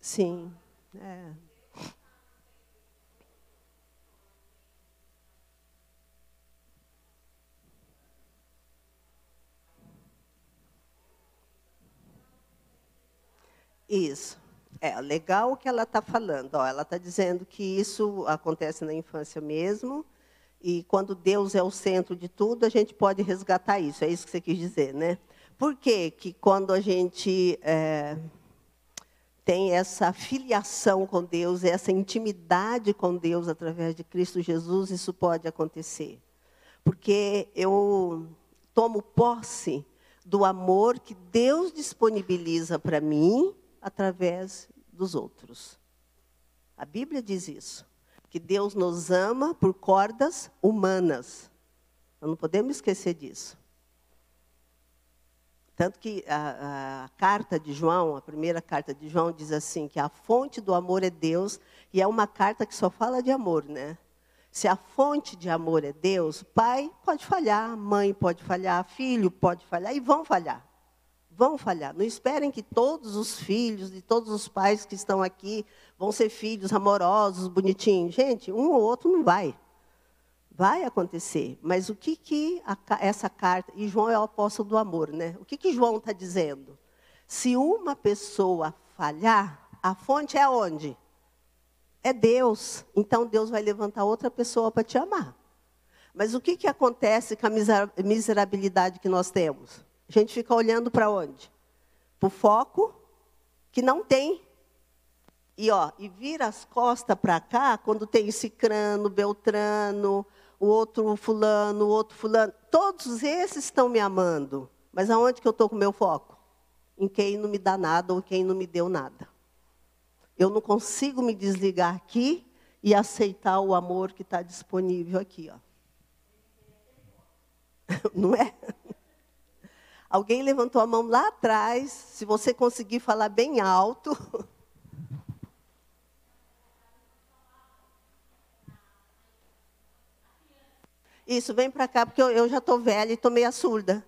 Sim. É. Isso. É legal o que ela está falando. Ó, ela está dizendo que isso acontece na infância mesmo, e quando Deus é o centro de tudo, a gente pode resgatar isso. É isso que você quis dizer, né? Por que, que quando a gente é, tem essa filiação com Deus, essa intimidade com Deus através de Cristo Jesus, isso pode acontecer. Porque eu tomo posse do amor que Deus disponibiliza para mim através dos outros. A Bíblia diz isso. que Deus nos ama por cordas humanas. Nós não podemos esquecer disso. Tanto que a, a, carta de João, a primeira carta de João, diz assim: que a fonte do amor é Deus, e é uma carta que só fala de amor, né? Se a fonte de amor é Deus, pai pode falhar, mãe pode falhar, filho pode falhar, e vão falhar. Vão falhar. Não esperem que todos os filhos de todos os pais que estão aqui vão ser filhos amorosos, bonitinhos. Gente, um ou outro não vai. Vai acontecer. Mas o que, que a, essa carta. E João é o apóstolo do amor, né? O que, que João está dizendo? Se uma pessoa falhar, a fonte é onde? É Deus. Então Deus vai levantar outra pessoa para te amar. Mas o que, que acontece com a miserabilidade que nós temos? A gente fica olhando para onde? Para o foco que não tem. E, ó, e vira as costas para cá quando tem cicrano, beltrano, o outro fulano, o outro fulano. Todos esses estão me amando. Mas aonde que eu estou com o meu foco? Em quem não me dá nada ou quem não me deu nada. Eu não consigo me desligar aqui e aceitar o amor que está disponível aqui. Ó. *laughs* Não é? Alguém levantou a mão lá atrás. Se você conseguir falar bem alto. *laughs* Isso, vem para cá, porque eu, eu já estou velha e estou meio surda.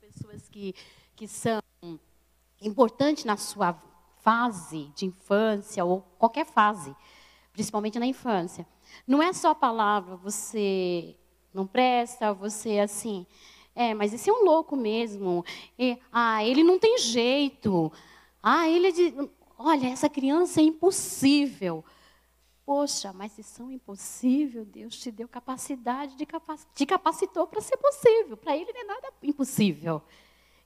pessoas que, que são importantes na sua fase de infância ou qualquer fase, principalmente na infância. Não é só a palavra, você não presta, você assim, é, mas esse é um louco mesmo. E, ah, ele não tem jeito. Ah, ele é de. Olha, essa criança é impossível. Poxa, mas se são impossível, Deus te deu capacidade, de capac... te capacitou para ser possível. Para ele não é nada impossível.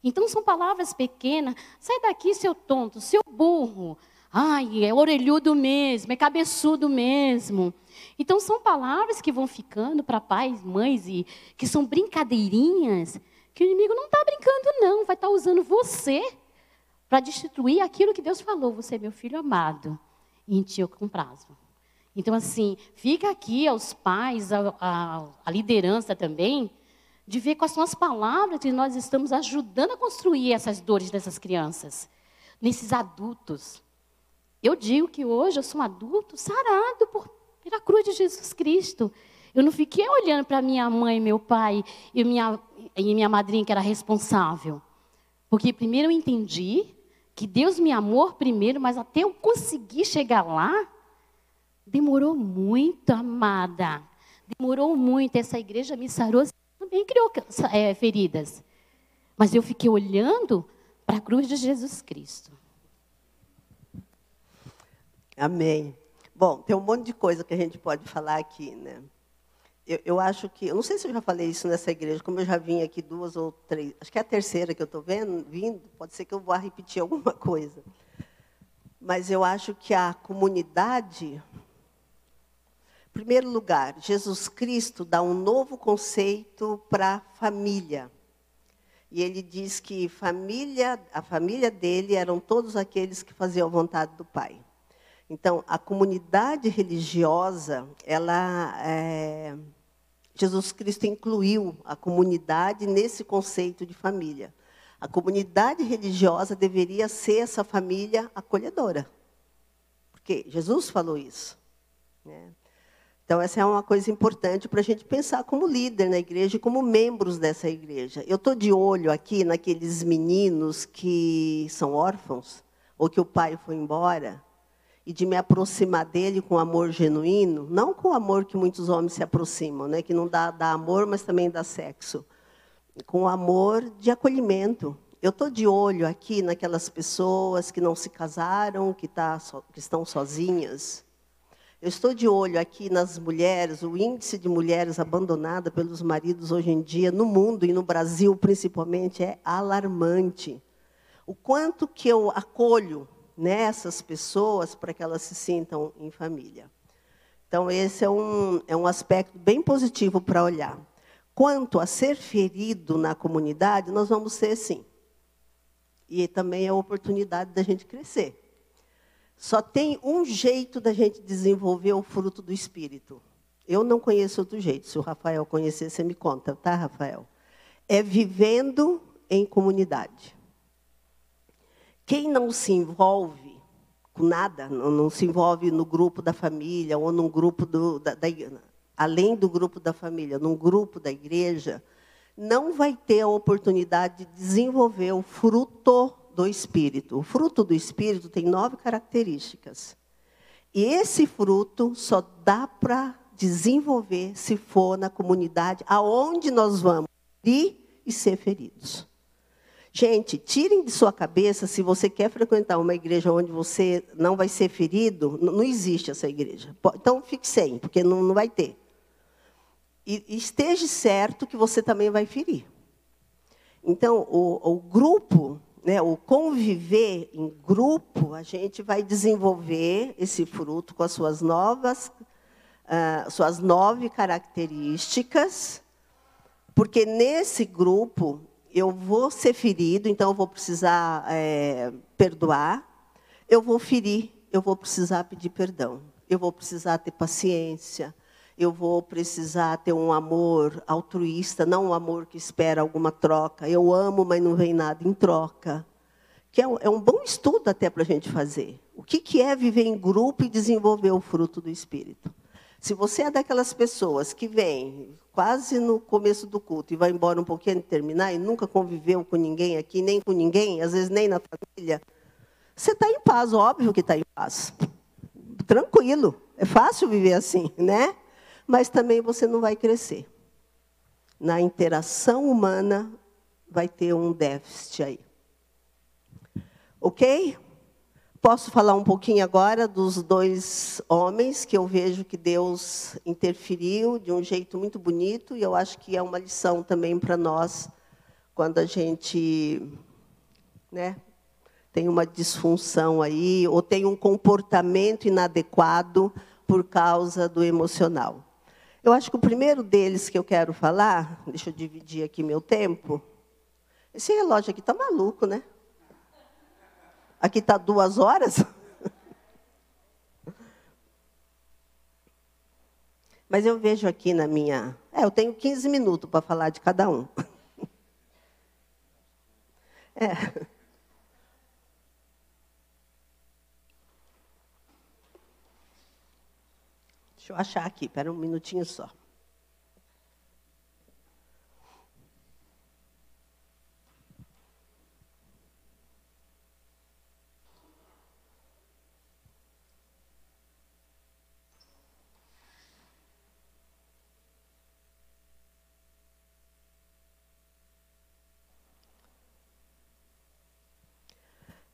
Então são palavras pequenas. Sai daqui, seu tonto, seu burro. Ai, é orelhudo mesmo, é cabeçudo mesmo. Então são palavras que vão ficando para pais, mães e que são brincadeirinhas que o inimigo não está brincando não, vai estar tá usando você para destituir aquilo que Deus falou. Você é meu filho amado, e em ti eu prazo. Então, assim, fica aqui aos pais, a, a, a liderança também, de ver são as palavras que nós estamos ajudando a construir essas dores dessas crianças, nesses adultos. Eu digo que hoje eu sou um adulto sarado por, pela cruz de Jesus Cristo. Eu não fiquei olhando para minha mãe, meu pai e minha, e minha madrinha que era responsável. Porque primeiro eu entendi que Deus me amou primeiro, mas até eu conseguir chegar lá, demorou muito, amada. Demorou muito. Essa igreja me sarou, também criou é, feridas. Mas eu fiquei olhando para a cruz de Jesus Cristo. Amém. Bom, tem um monte de coisa que a gente pode falar aqui, né? Eu, eu, acho que, eu não sei se eu já falei isso nessa igreja, como eu já vim aqui duas ou três, acho que é a terceira que eu estou vindo, pode ser que eu vá repetir alguma *laughs* coisa. Mas eu acho que a comunidade, em primeiro lugar, Jesus Cristo dá um novo conceito para família. E ele diz que família, a família dele eram todos aqueles que faziam a vontade do Pai. Então, a comunidade religiosa, ela, é, Jesus Cristo incluiu a comunidade nesse conceito de família. A comunidade religiosa deveria ser essa família acolhedora. Porque Jesus falou isso. Né? Então, essa é uma coisa importante para a gente pensar como líder na igreja e como membros dessa igreja. Eu estou de olho aqui naqueles meninos que são órfãos, ou que o pai foi embora, e de me aproximar dele com amor genuíno, não com o amor que muitos homens se aproximam, né, que não dá, dá amor, mas também dá sexo, com amor de acolhimento. Eu estou de olho aqui naquelas pessoas que não se casaram, que, tá so, que estão sozinhas. Eu estou de olho aqui nas mulheres, o índice de mulheres abandonadas pelos maridos hoje em dia, no mundo e no Brasil principalmente, é alarmante. O quanto que eu acolho nessas pessoas para que elas se sintam em família. Então, esse é um, é um aspecto bem positivo para olhar. Quanto a ser ferido na comunidade, nós vamos ser sim. E também é a oportunidade da gente crescer. Só tem um jeito da gente desenvolver o fruto do Espírito. Eu não conheço outro jeito. Se o Rafael conhecer, você me conta, tá, Rafael? É vivendo em comunidade. Quem não se envolve com nada, não, não se envolve no grupo da família ou num grupo do, da, da, além do grupo da família, num grupo da igreja, não vai ter a oportunidade de desenvolver o fruto do Espírito. O fruto do Espírito tem nove características. E esse fruto só dá para desenvolver se for na comunidade aonde nós vamos ir e ser feridos. Gente, tirem de sua cabeça se você quer frequentar uma igreja onde você não vai ser ferido, não existe essa igreja. Então fique sem, porque não, não vai ter. E esteja certo que você também vai ferir. Então, o, o grupo, né, o conviver em grupo, a gente vai desenvolver esse fruto com as suas novas, uh, suas nove características, porque nesse grupo eu vou ser ferido, então eu vou precisar é, perdoar, eu vou ferir, eu vou precisar pedir perdão, eu vou precisar ter paciência, eu vou precisar ter um amor altruísta, não um amor que espera alguma troca. Eu amo, mas não vem nada em troca. Que é um, é um bom estudo até para a gente fazer. O que, que é viver em grupo e desenvolver o fruto do Espírito? Se você é daquelas pessoas que vem quase no começo do culto e vai embora um pouquinho de terminar e nunca conviveu com ninguém aqui, nem com ninguém, às vezes nem na família, você está em paz, óbvio que está em paz. Tranquilo. É fácil viver assim, né? Mas também você não vai crescer. Na interação humana vai ter um déficit aí. Ok? Posso falar um pouquinho agora dos dois homens que eu vejo que Deus interferiu de um jeito muito bonito e eu acho que é uma lição também para nós quando a gente, né, tem uma disfunção aí ou tem um comportamento inadequado por causa do emocional. Eu acho que o primeiro deles que eu quero falar, deixa eu dividir aqui meu tempo. Esse relógio aqui está maluco, né? Aqui está duas horas. *laughs* Mas eu vejo aqui na minha. É, eu tenho 15 minutos para falar de cada um. *laughs* É. Deixa eu achar aqui, espera um minutinho só.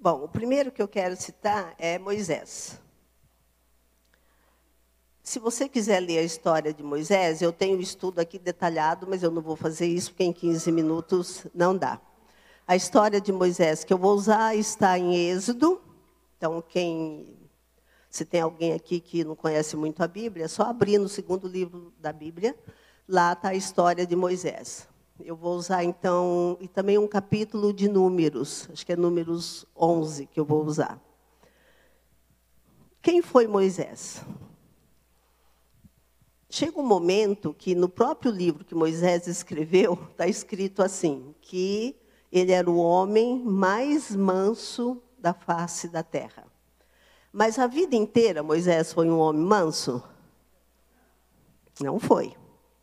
Bom, o primeiro que eu quero citar é Moisés. Se você quiser ler a história de Moisés, eu tenho um estudo aqui detalhado, mas eu não vou fazer isso porque em 15 minutos não dá. A história de Moisés que eu vou usar está em Êxodo. Então, quem se tem alguém aqui que não conhece muito a Bíblia, é só abrir no segundo livro da Bíblia. Lá está a história de Moisés. Eu vou usar, então, e também um capítulo de números, acho que é números 11 que eu vou usar. Quem foi Moisés? Chega um momento que no próprio livro que Moisés escreveu, está escrito assim, que ele era o homem mais manso da face da terra. Mas a vida inteira Moisés foi um homem manso? Não foi.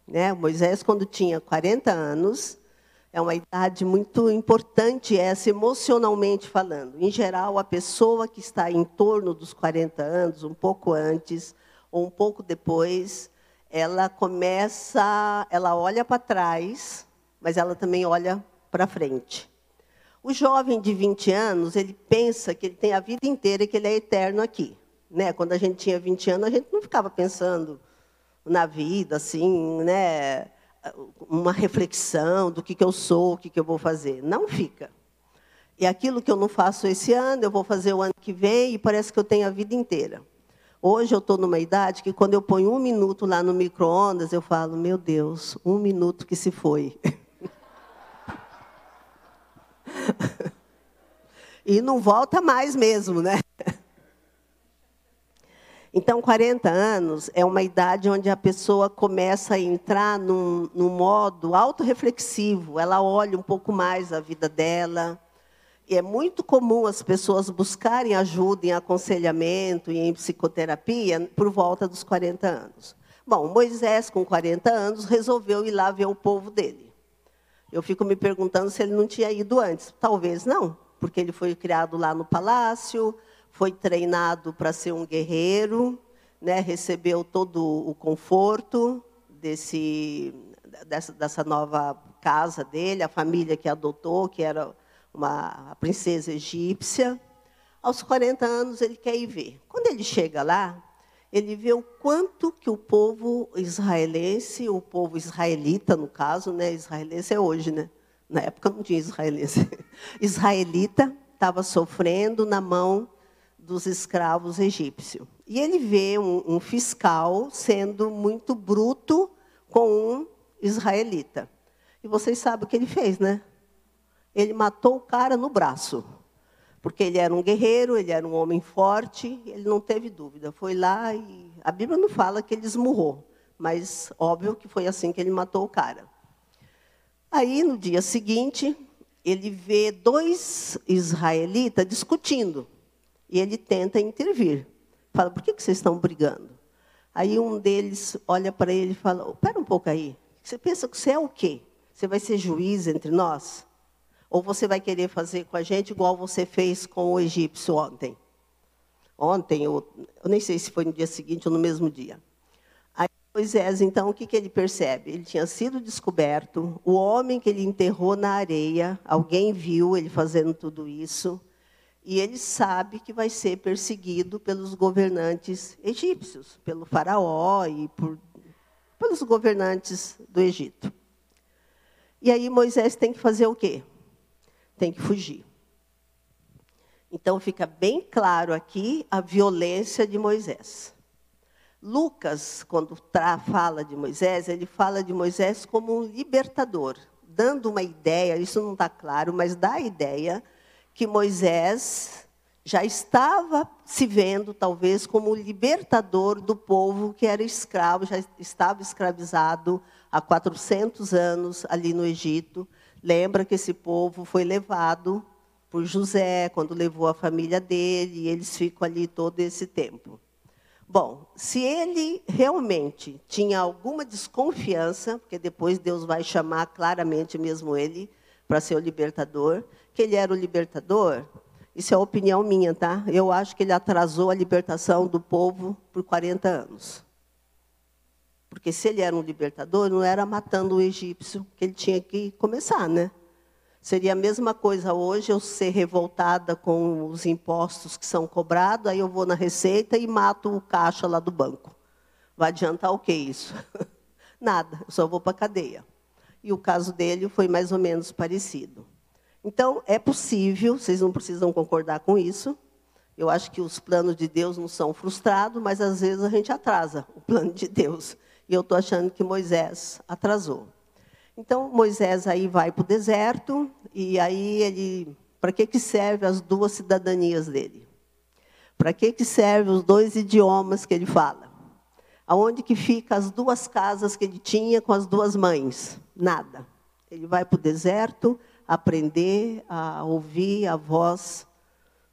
Né? Moisés, quando tinha 40 anos, é uma idade muito importante essa, emocionalmente falando. Em geral, a pessoa que está em torno dos 40 anos, um pouco antes ou um pouco depois, ela começa, ela olha para trás, mas ela também olha para frente. O jovem de 20 anos, ele pensa que ele tem a vida inteira e que ele é eterno aqui. Né? Quando a gente tinha 20 anos, a gente não ficava pensando na vida, assim, né? uma reflexão do que, que eu sou, o que, que eu vou fazer. Não fica. E aquilo que eu não faço esse ano, eu vou fazer o ano que vem e parece que eu tenho a vida inteira. Hoje eu estou numa idade que quando eu ponho um minuto lá no micro-ondas, eu falo, meu Deus, um minuto que se foi. *laughs* E não volta mais mesmo, né? Então, 40 anos é uma idade onde a pessoa começa a entrar num, num modo autorreflexivo. Ela olha um pouco mais a vida dela. E é muito comum as pessoas buscarem ajuda em aconselhamento e em psicoterapia por volta dos 40 anos. Bom, Moisés, com 40 anos, resolveu ir lá ver o povo dele. Eu fico me perguntando se ele não tinha ido antes. Talvez não, porque ele foi criado lá no palácio, foi treinado para ser um guerreiro, né, recebeu todo o conforto desse, dessa, dessa nova casa dele, a família que adotou, que era uma princesa egípcia. Aos 40 anos ele quer ir ver. Quando ele chega lá, ele vê o quanto que o povo israelense, o povo israelita, no caso, né, israelense é hoje, né? Na época não tinha israelense. *laughs* Israelita estava sofrendo na mão dos escravos egípcios. E ele vê um, um fiscal sendo muito bruto com um israelita. E vocês sabem o que ele fez, né? Ele matou o cara no braço. Porque ele era um guerreiro, ele era um homem forte, ele não teve dúvida. Foi lá e. A Bíblia não fala que ele esmurrou, mas óbvio que foi assim que ele matou o cara. Aí, no dia seguinte, ele vê dois israelitas discutindo. E ele tenta intervir. Fala, por que, que vocês estão brigando? Aí um deles olha para ele e fala, espera um pouco aí. Você pensa que você é o quê? Você vai ser juiz entre nós? Ou você vai querer fazer com a gente igual você fez com o egípcio ontem? Ontem, eu, eu nem sei se foi no dia seguinte ou no mesmo dia. Aí Moisés, então, o que, que ele percebe? Ele tinha sido descoberto, o homem que ele enterrou na areia, alguém viu ele fazendo tudo isso, e ele sabe que vai ser perseguido pelos governantes egípcios, pelo faraó e por, pelos governantes do Egito. E aí Moisés tem que fazer o quê? Tem que fugir. Então fica bem claro aqui a violência de Moisés. Lucas, quando fala de Moisés, ele fala de Moisés como um libertador, dando uma ideia, isso não está claro, mas dá a ideia que Moisés já estava se vendo, talvez, como libertador do povo que era escravo, já estava escravizado há 400 anos ali no Egito. Lembra que esse povo foi levado por José, quando levou a família dele, e eles ficam ali todo esse tempo. Bom, se ele realmente tinha alguma desconfiança, porque depois Deus vai chamar claramente mesmo ele para ser o libertador, que ele era o libertador, isso é opinião minha, tá? Eu acho que ele atrasou a libertação do povo por 40 anos. Porque se ele era um libertador, não era matando o egípcio que ele tinha que começar, né? Seria a mesma coisa hoje eu ser revoltada com os impostos que são cobrados, aí eu vou na receita e mato o caixa lá do banco. Vai adiantar o que isso? *laughs* Nada, eu só vou para a cadeia. E o caso dele foi mais ou menos parecido. Então, é possível, vocês não precisam concordar com isso. Eu acho que os planos de Deus não são frustrados, mas às vezes a gente atrasa o plano de Deus. E eu estou achando que Moisés atrasou. Então, Moisés aí vai para o deserto, e aí ele. Para que, que serve as duas cidadanias dele? Para que, que serve os dois idiomas que ele fala? Aonde que fica as duas casas que ele tinha com as duas mães? Nada. Ele vai para o deserto, aprender a ouvir a voz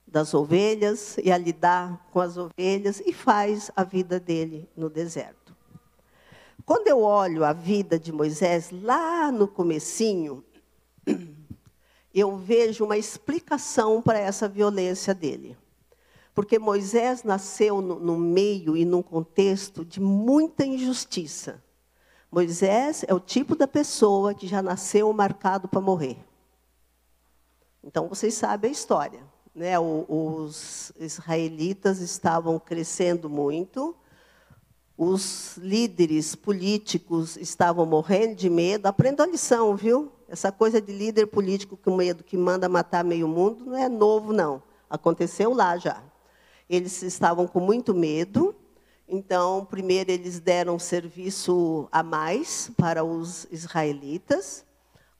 das ovelhas e a lidar com as ovelhas e faz a vida dele no deserto. Quando eu olho a vida de Moisés lá no comecinho, *clears throat* eu vejo uma explicação para essa violência dele. Porque Moisés nasceu no, no meio e num contexto de muita injustiça. Moisés é o tipo da pessoa que já nasceu marcado para morrer. Então, vocês sabem a história. Né? os israelitas estavam crescendo muito, os líderes políticos estavam morrendo de medo. Aprenda a lição, viu? Essa coisa de líder político com medo que manda matar meio mundo não é novo, não. Aconteceu lá já. Eles estavam com muito medo. Então, primeiro eles deram serviço a mais para os israelitas,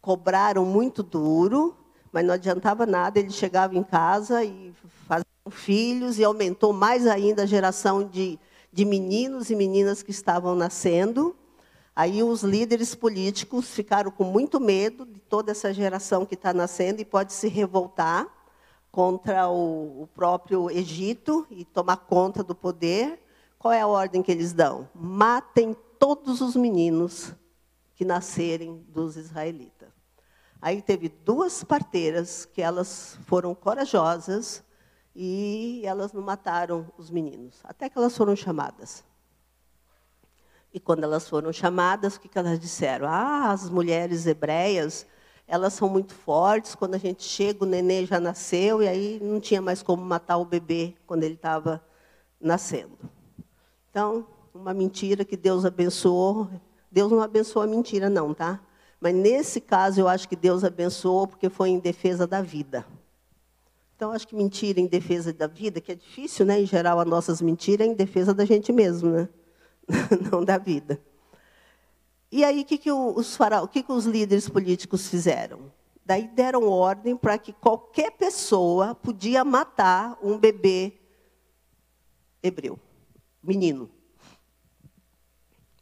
cobraram muito duro, mas não adiantava nada, ele chegava em casa e fazia filhos e aumentou mais ainda a geração de, de meninos e meninas que estavam nascendo. Aí os líderes políticos ficaram com muito medo de toda essa geração que está nascendo e pode se revoltar contra o, o próprio Egito e tomar conta do poder. Qual é a ordem que eles dão? Matem todos os meninos que nascerem dos israelitas. Aí teve duas parteiras que elas foram corajosas e elas não mataram os meninos, até que elas foram chamadas. E quando elas foram chamadas, o que elas disseram? Ah, as mulheres hebreias, elas são muito fortes. Quando a gente chega, o neném já nasceu e aí não tinha mais como matar o bebê quando ele estava nascendo. Então, uma mentira que Deus abençoou. Deus não abençoou a mentira, não, tá? Mas nesse caso eu acho que Deus abençoou porque foi em defesa da vida. Então, acho que mentira em defesa da vida, que é difícil, né? Em geral, as nossas mentiras é em defesa da gente mesmo, né? *laughs* Não da vida. E aí, que, que, os, que, que os líderes políticos fizeram? Daí deram ordem para que qualquer pessoa podia matar um bebê hebreu, menino.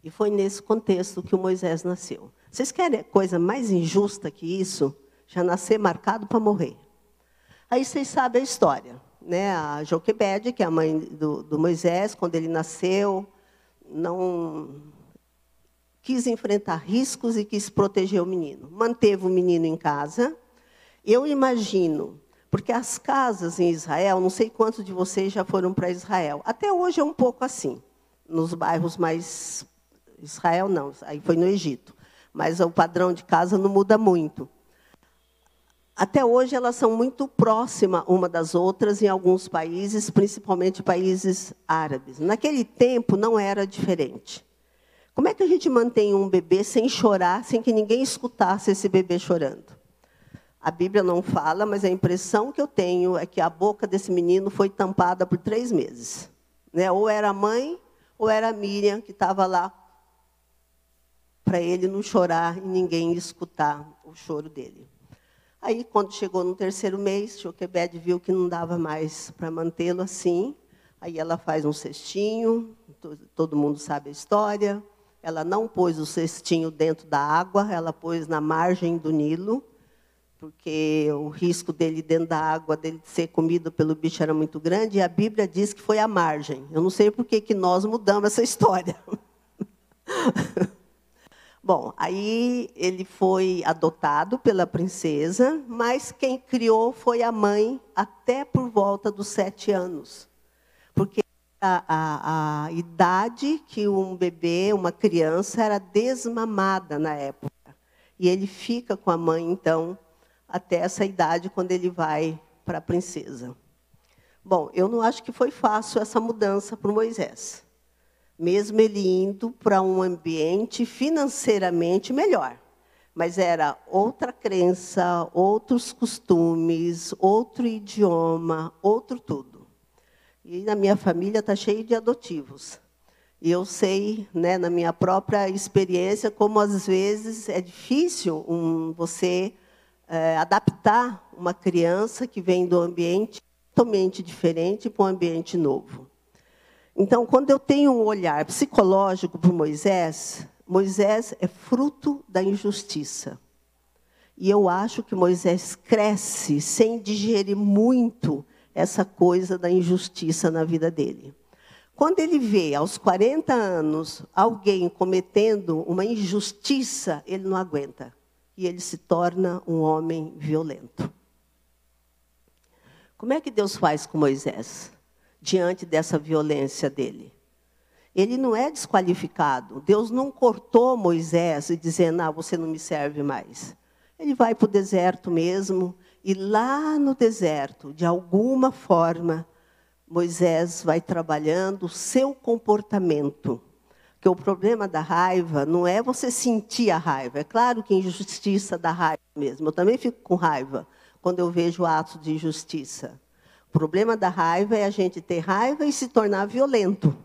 E foi nesse contexto que o Moisés nasceu. Vocês querem coisa mais injusta que isso? Já nascer marcado para morrer. Aí vocês sabem a história. Né? A Joquebede, que é a mãe do, do Moisés, quando ele nasceu, não quis enfrentar riscos e quis proteger o menino. Manteve o menino em casa. Eu imagino, porque as casas em Israel, não sei quantos de vocês já foram para Israel. Até hoje é um pouco assim, nos bairros mais Israel não, aí foi no Egito. Mas o padrão de casa não muda muito. Até hoje elas são muito próximas uma das outras em alguns países, principalmente países árabes. Naquele tempo não era diferente. Como é que a gente mantém um bebê sem chorar, sem que ninguém escutasse esse bebê chorando? A Bíblia não fala, mas a impressão que eu tenho é que a boca desse menino foi tampada por três meses. Né? Ou era a mãe, ou era a Miriam, que estava lá para ele não chorar e ninguém escutar o choro dele. Aí, quando chegou no terceiro mês, Joquebed viu que não dava mais para mantê-lo assim. Aí ela faz um cestinho, todo mundo sabe a história. Ela não pôs o cestinho dentro da água, ela pôs na margem do Nilo, porque o risco dele dentro da água, dele ser comido pelo bicho era muito grande, e a Bíblia diz que foi a margem. Eu não sei por que, que nós mudamos essa história. *laughs* Bom, aí ele foi adotado pela princesa, mas quem criou foi a mãe até por volta dos sete anos. Porque a, a, a idade que um bebê, uma criança, era desmamada na época. E ele fica com a mãe, então, até essa idade, quando ele vai para a princesa. Bom, eu não acho que foi fácil essa mudança para Moisés mesmo ele indo para um ambiente financeiramente melhor. Mas era outra crença, outros costumes, outro idioma, outro tudo. E na minha família está cheio de adotivos. E eu sei, né, na minha própria experiência, como às vezes é difícil um, você é, adaptar uma criança que vem do ambiente totalmente diferente para um ambiente novo. Então, quando eu tenho um olhar psicológico para Moisés, Moisés é fruto da injustiça. E eu acho que Moisés cresce sem digerir muito essa coisa da injustiça na vida dele. Quando ele vê aos 40 anos alguém cometendo uma injustiça, ele não aguenta. E ele se torna um homem violento. Como é que Deus faz com Moisés? Diante dessa violência dele. Ele não é desqualificado. Deus não cortou Moisés e dizendo, ah, você não me serve mais. Ele vai para o deserto mesmo, e lá no deserto, de alguma forma, Moisés vai trabalhando o seu comportamento. Porque o problema da raiva não é você sentir a raiva. É claro que injustiça dá raiva mesmo. Eu também fico com raiva quando eu vejo atos de injustiça. O problema da raiva é a gente ter raiva e se tornar violento.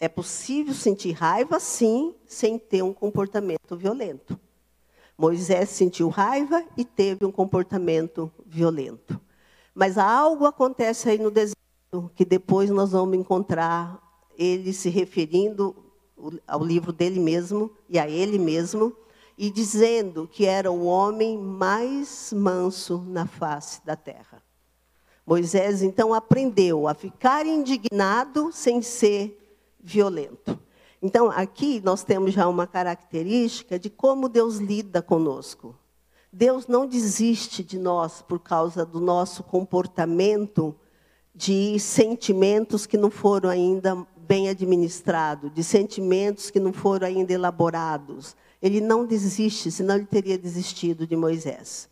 É possível sentir raiva, sim, sem ter um comportamento violento. Moisés sentiu raiva e teve um comportamento violento. Mas algo acontece aí no deserto que depois nós vamos encontrar ele se referindo ao livro dele mesmo e a ele mesmo e dizendo que era o homem mais manso na face da terra. Moisés então aprendeu a ficar indignado sem ser violento. Então, aqui nós temos já uma característica de como Deus lida conosco. Deus não desiste de nós por causa do nosso comportamento de sentimentos que não foram ainda bem administrados, de sentimentos que não foram ainda elaborados. Ele não desiste, senão ele teria desistido de Moisés.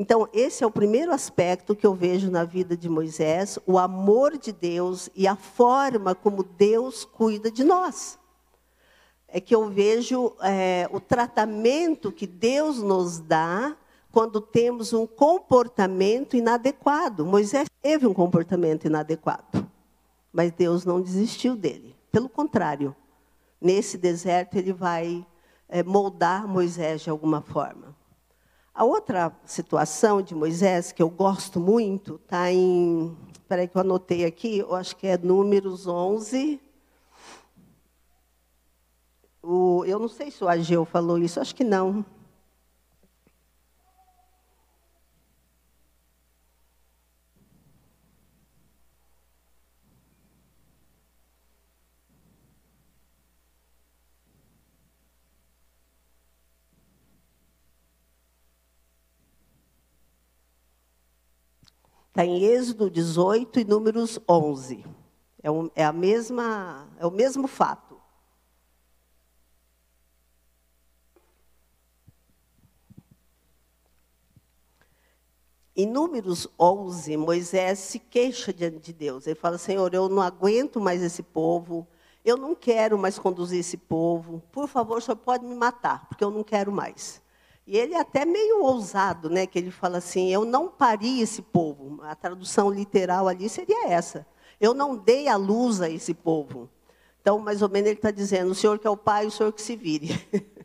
Então, esse é o primeiro aspecto que eu vejo na vida de Moisés, o amor de Deus e a forma como Deus cuida de nós é que eu vejo é, o tratamento que Deus nos dá quando temos um comportamento inadequado. Moisés teve um comportamento inadequado, mas Deus não desistiu dele. Pelo contrário, nesse deserto ele vai é, moldar Moisés de alguma forma. A outra situação de Moisés que eu gosto muito está em. Espera que eu anotei aqui, eu acho que é Números 11. O, eu não sei se o Ageu falou isso, acho que não. Está em Êxodo 18 e Números 11. É, um, é, a mesma, é o mesmo fato. Em Números 11, Moisés se queixa diante de Deus. Ele fala: Senhor, eu não aguento mais esse povo, eu não quero mais conduzir esse povo. Por favor, o senhor pode me matar, porque eu não quero mais. E ele é até meio ousado, né? Que ele fala assim: Eu não pari esse povo. A tradução literal ali seria essa: Eu não dei a luz a esse povo. Então, mais ou menos, ele está dizendo: O senhor que é o pai, o senhor que se vire. *laughs*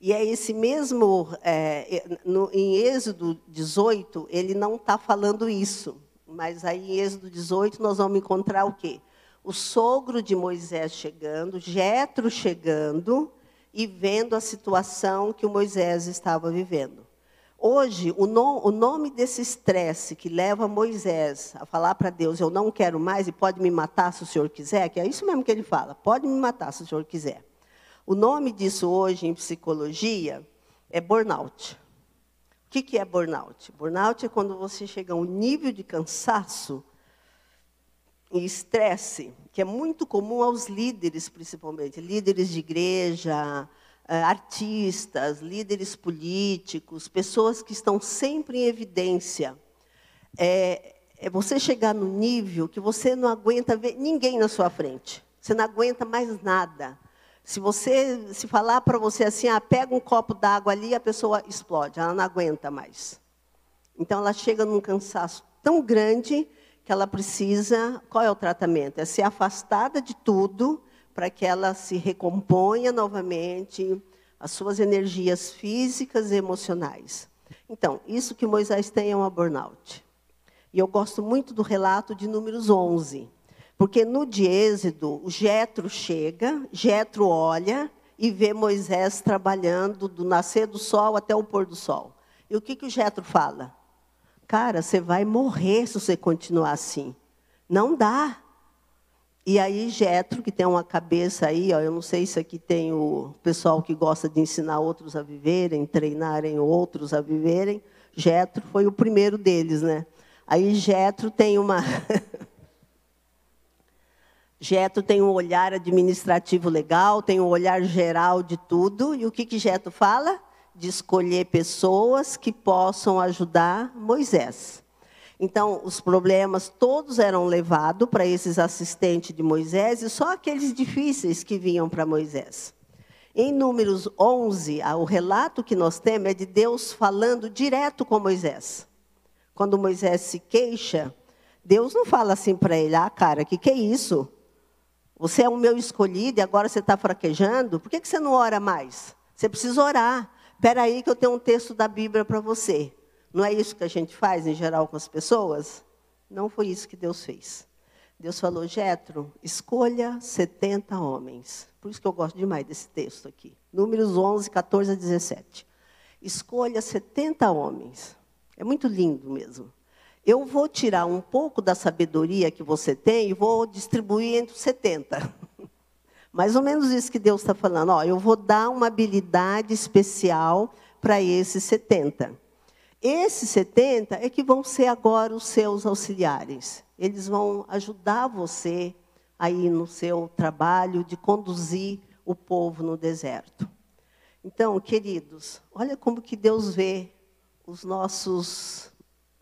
E é esse mesmo, é, no, em Êxodo 18, ele não está falando isso. Mas aí em Êxodo 18 nós vamos encontrar o quê? O sogro de Moisés chegando, Jetro chegando e vendo a situação que o Moisés estava vivendo. Hoje, o, no, o nome desse estresse que leva Moisés a falar para Deus: Eu não quero mais e pode me matar se o senhor quiser, que é isso mesmo que ele fala: pode me matar se o senhor quiser. O nome disso hoje em psicologia é burnout. O que, é burnout? Burnout é quando você chega a um nível de cansaço e estresse, que é muito comum aos líderes, principalmente, líderes de igreja, eh, artistas, líderes políticos, pessoas que estão sempre em evidência. É, é você chegar no nível que você não aguenta ver ninguém na sua frente. Você não aguenta mais nada. Se você se falar para você assim, ah, pega um copo d'água ali, a pessoa explode, ela não aguenta mais. Então ela chega num cansaço tão grande que ela precisa, qual é o tratamento? É ser afastada de tudo para que ela se recomponha novamente as suas energias físicas e emocionais. Então, isso que Moisés tem é uma burnout. E eu gosto muito do relato de Números 11. Porque no de Êxodo, Jetro chega, Jetro olha e vê Moisés trabalhando do nascer do sol até o pôr do sol. E o que, que o Jetro fala? Cara, você vai morrer se você continuar assim. Não dá. E aí Jetro, que tem uma cabeça aí, ó, eu não sei se aqui tem o pessoal que gosta de ensinar outros a viverem, treinarem outros a viverem. Jetro foi o primeiro deles, né? Aí Jetro tem uma *laughs* Geto tem um olhar administrativo legal, tem um olhar geral de tudo. E o que, que Geto fala? De escolher pessoas que possam ajudar Moisés. Então, os problemas todos eram levados para esses assistentes de Moisés e só aqueles difíceis que vinham para Moisés. Em Números 11, o relato que nós temos é de Deus falando direto com Moisés. Quando Moisés se queixa, Deus não fala assim para ele: ah, cara, o que, que é isso? Você é o meu escolhido e agora você está fraquejando? Por que, que você não ora mais? Você precisa orar. Espera aí que eu tenho um texto da Bíblia para você. Não é isso que a gente faz em geral com as pessoas? Não foi isso que Deus fez. Deus falou, Jetro, escolha 70 homens. Por isso que eu gosto demais desse texto aqui. Números 11, 14 a 17. Escolha 70 homens. É muito lindo mesmo. Eu vou tirar um pouco da sabedoria que você tem e vou distribuir entre os 70. Mais ou menos isso que Deus está falando. Ó, eu vou dar uma habilidade especial para esses 70. Esses 70 é que vão ser agora os seus auxiliares. Eles vão ajudar você aí no seu trabalho de conduzir o povo no deserto. Então, queridos, olha como que Deus vê os nossos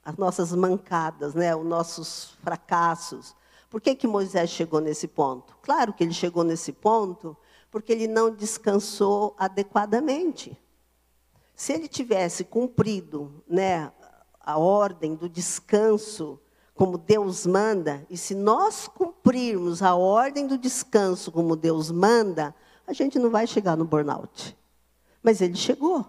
as nossas mancadas, né, os nossos fracassos. Por que que Moisés chegou nesse ponto? Claro que ele chegou nesse ponto porque ele não descansou adequadamente. Se ele tivesse cumprido né, a ordem do descanso como Deus manda, e se nós cumprirmos a ordem do descanso como Deus manda, a gente não vai chegar no burnout. Mas ele chegou.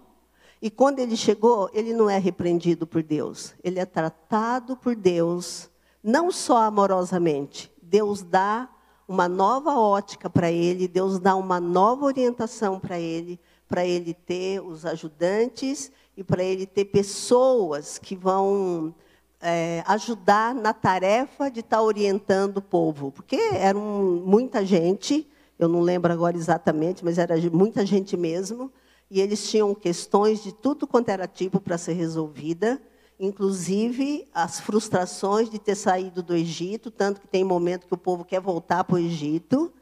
E quando ele chegou, ele não é repreendido por Deus, ele é tratado por Deus, não só amorosamente. Deus dá uma nova ótica para ele, Deus dá uma nova orientação para ele, para ele ter os ajudantes e para ele ter pessoas que vão é, ajudar na tarefa de estar tá orientando o povo. Porque era muita gente, eu não lembro agora exatamente, mas era muita gente mesmo, e eles tinham questões de tudo quanto era tipo para ser resolvida, inclusive as frustrações de ter saído do Egito, tanto que tem momento que o povo quer voltar para o Egito,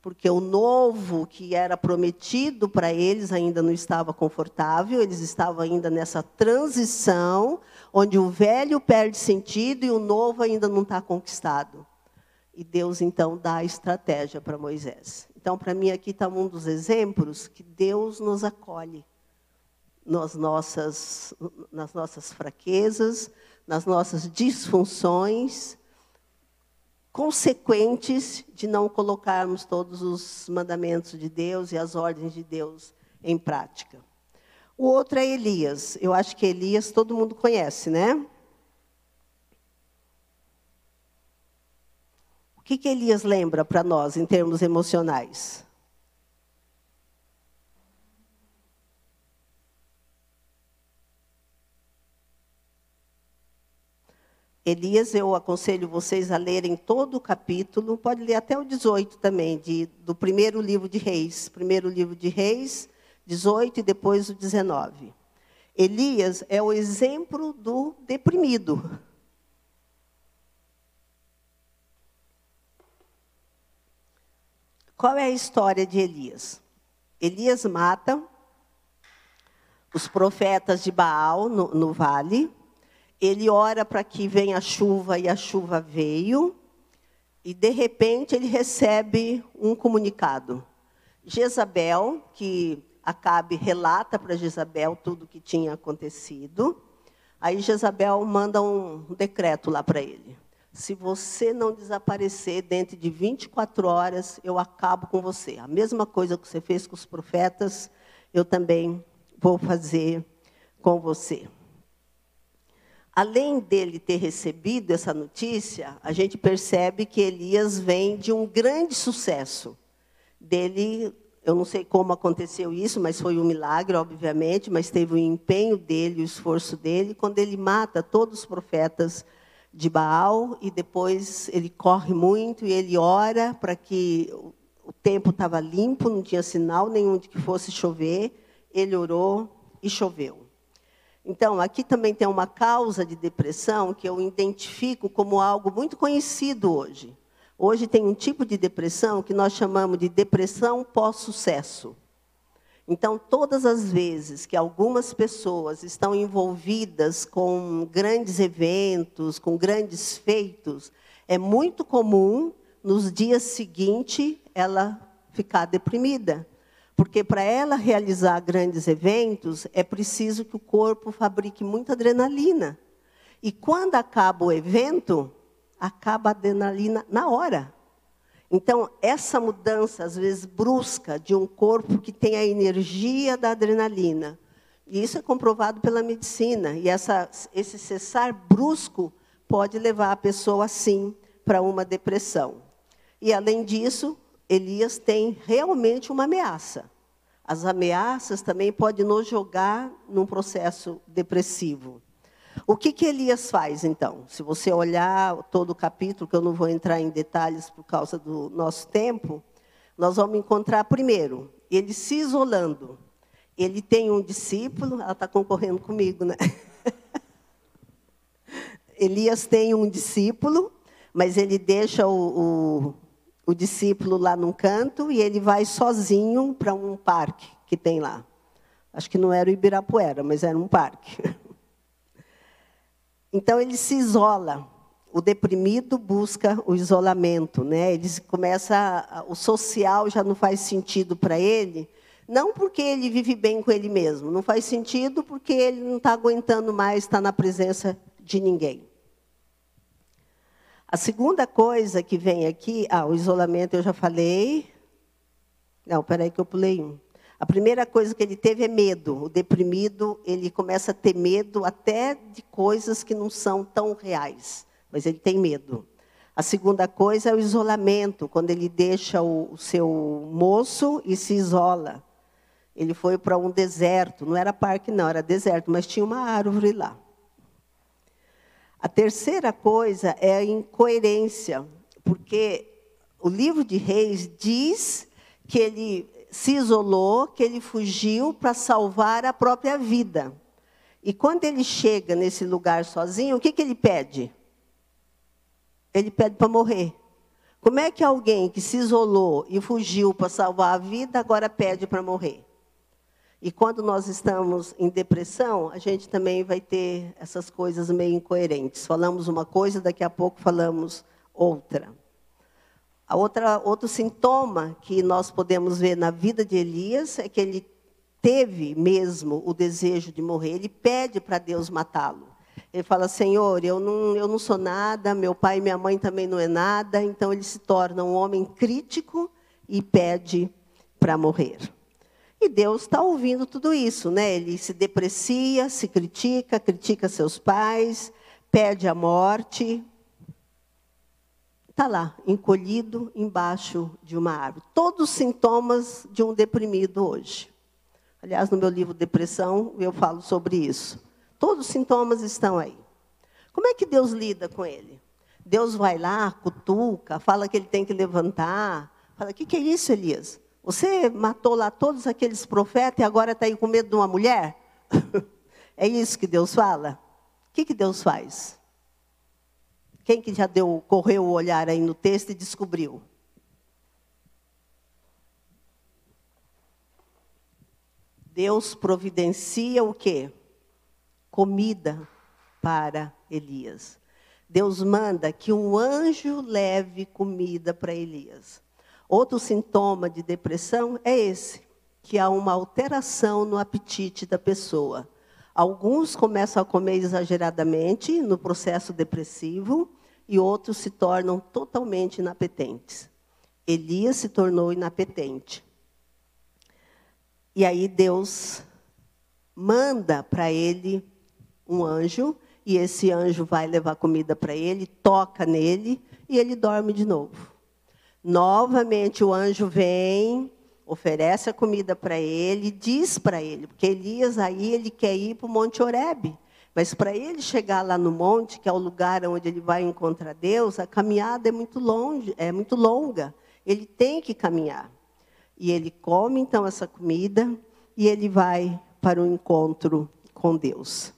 porque o novo que era prometido para eles ainda não estava confortável, eles estavam ainda nessa transição, onde o velho perde sentido e o novo ainda não está conquistado. E Deus então dá a estratégia para Moisés. Então, para mim, aqui está um dos exemplos que Deus nos acolhe nas nossas, nas nossas fraquezas, nas nossas disfunções consequentes de não colocarmos todos os mandamentos de Deus e as ordens de Deus em prática. O outro é Elias. Eu acho que Elias todo mundo conhece, né? O que, que Elias lembra para nós em termos emocionais? Elias, eu aconselho vocês a lerem todo o capítulo, pode ler até o 18 também, de, do primeiro livro de Reis. Primeiro livro de Reis, 18 e depois o 19. Elias é o exemplo do deprimido. Qual é a história de Elias? Elias mata os profetas de Baal no, no vale ele ora para que venha a chuva e a chuva veio. E de repente ele recebe um comunicado. Jezabel, que Acabe relata para Jezabel tudo o que tinha acontecido. Aí Jezabel manda um decreto lá para ele. Se você não desaparecer dentro de 24 horas, eu acabo com você. A mesma coisa que você fez com os profetas, eu também vou fazer com você além dele ter recebido essa notícia, a gente percebe que Elias vem de um grande sucesso. Dele, eu não sei como aconteceu isso, mas foi um milagre, obviamente, mas teve o empenho dele, o esforço dele, quando ele mata todos os profetas de Baal e depois ele corre muito e ele ora para que o tempo estava limpo, não tinha sinal nenhum de que fosse chover. Ele orou e choveu. Então, aqui também tem uma causa de depressão que eu identifico como algo muito conhecido hoje. Hoje tem um tipo de depressão que nós chamamos de depressão pós-sucesso. Então, todas as vezes que algumas pessoas estão envolvidas com grandes eventos, com grandes feitos, é muito comum nos dias seguintes ela ficar deprimida. Porque para ela realizar grandes eventos, é preciso que o corpo fabrique muita adrenalina. E quando acaba o evento, acaba a adrenalina na hora. Então, essa mudança, às vezes, brusca de um corpo que tem a energia da adrenalina, e isso é comprovado pela medicina, e essa, esse cessar brusco pode levar a pessoa, sim, para uma depressão. E, além disso, Elias tem realmente uma ameaça. As ameaças também podem nos jogar num processo depressivo. O que, que Elias faz, então? Se você olhar todo o capítulo, que eu não vou entrar em detalhes por causa do nosso tempo, nós vamos encontrar, primeiro, ele se isolando. Ele tem um discípulo, ela está concorrendo comigo, né? *laughs* Elias tem um discípulo, mas ele deixa o, o, o discípulo lá num canto e ele vai sozinho para um parque que tem lá. Acho que não era o Ibirapuera, mas era um parque. *laughs* Então ele se isola. O deprimido busca o isolamento, né? Ele começa o social já não faz sentido para ele, não porque ele vive bem com ele mesmo, não faz sentido porque ele não está aguentando mais estar na presença de ninguém. A segunda coisa que vem aqui, ah, o isolamento eu já falei. Não, peraí que eu pulei um. A primeira coisa que ele teve é medo. O deprimido, ele começa a ter medo até de coisas que não são tão reais, mas ele tem medo. A segunda coisa é o isolamento, quando ele deixa o, o seu moço e se isola. Ele foi para um deserto, não era parque, não, era deserto, mas tinha uma árvore lá. A terceira coisa é a incoerência, porque o livro de Reis diz que ele se isolou, que ele fugiu para salvar a própria vida. E quando ele chega nesse lugar sozinho, o que, que ele pede? Ele pede para morrer. Como é que alguém que se isolou e fugiu para salvar a vida agora pede para morrer? E quando nós estamos em depressão, a gente também vai ter essas coisas meio incoerentes. Falamos uma coisa, daqui a pouco falamos outra. A outra, outro sintoma que nós podemos ver na vida de Elias é que ele teve mesmo o desejo de morrer. Ele pede para Deus matá-lo. Ele fala: Senhor, eu não, eu não sou nada, meu pai e minha mãe também não é nada. Então ele se torna um homem crítico e pede para morrer. E Deus está ouvindo tudo isso, né? Ele se deprecia, se critica, critica seus pais, pede a morte. Está lá, encolhido embaixo de uma árvore. Todos os sintomas de um deprimido hoje. Aliás, no meu livro Depressão, eu falo sobre isso. Todos os sintomas estão aí. Como é que Deus lida com ele? Deus vai lá, cutuca, fala que ele tem que levantar. Fala: o que, que é isso, Elias? Você matou lá todos aqueles profetas e agora está aí com medo de uma mulher? *laughs* é isso que Deus fala? O que, que Deus faz? Quem que já deu, correu o olhar aí no texto e descobriu? Deus providencia o quê? Comida para Elias. Deus manda que um anjo leve comida para Elias. Outro sintoma de depressão é esse, que há uma alteração no apetite da pessoa. Alguns começam a comer exageradamente no processo depressivo e outros se tornam totalmente inapetentes. Elias se tornou inapetente. E aí Deus manda para ele um anjo, e esse anjo vai levar comida para ele, toca nele e ele dorme de novo. Novamente o anjo vem, oferece a comida para ele, diz para ele, porque Elias aí ele quer ir para o Monte Horebe. Mas para ele chegar lá no monte, que é o lugar onde ele vai encontrar Deus, a caminhada é muito longe, é muito longa. Ele tem que caminhar. E ele come então essa comida e ele vai para o encontro com Deus.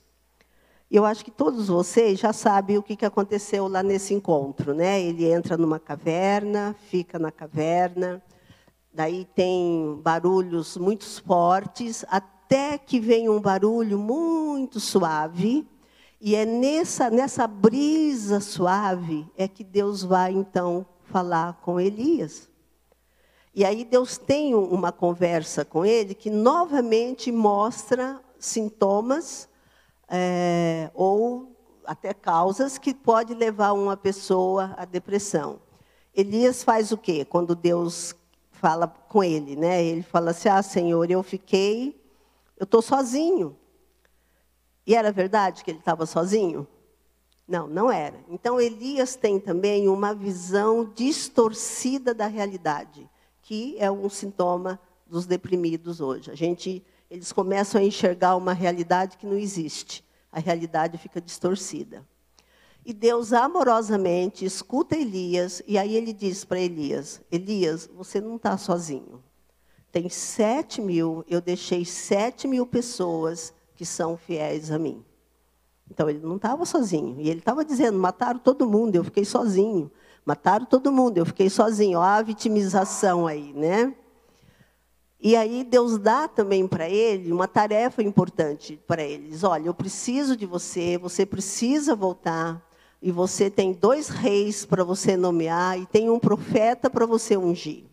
Eu acho que todos vocês já sabem o que aconteceu lá nesse encontro, né? Ele entra numa caverna, fica na caverna, daí tem barulhos muito fortes, até que vem um barulho muito suave, e é nessa nessa brisa suave é que Deus vai então falar com Elias. E aí Deus tem uma conversa com ele que novamente mostra sintomas é, ou até causas que pode levar uma pessoa à depressão. Elias faz o quê? Quando Deus fala com ele, né? Ele fala assim: Ah, Senhor, eu fiquei, eu estou sozinho. E era verdade que ele estava sozinho? Não, não era. Então Elias tem também uma visão distorcida da realidade, que é um sintoma dos deprimidos hoje. A gente, eles começam a enxergar uma realidade que não existe. A realidade fica distorcida. E Deus amorosamente escuta Elias, e aí ele diz para Elias: Elias, você não está sozinho. Tem sete mil, eu deixei sete mil pessoas que são fiéis a mim. Então ele não estava sozinho. E ele estava dizendo: mataram todo mundo, eu fiquei sozinho. Mataram todo mundo, eu fiquei sozinho. Olha a vitimização aí, né? E aí Deus dá também para ele uma tarefa importante para eles. Olha, eu preciso de você, você precisa voltar e você tem dois reis para você nomear e tem um profeta para você ungir.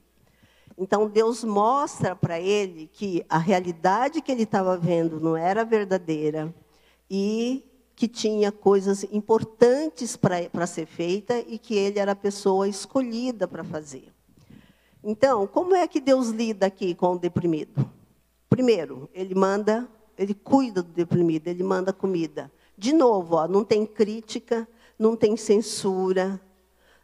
Então Deus mostra para ele que a realidade que ele estava vendo não era verdadeira e que tinha coisas importantes para ser feita e que ele era a pessoa escolhida para fazer. Então, como é que Deus lida aqui com o deprimido? Primeiro, ele manda, ele cuida do deprimido, ele manda comida. De novo, ó, não tem crítica, não tem censura,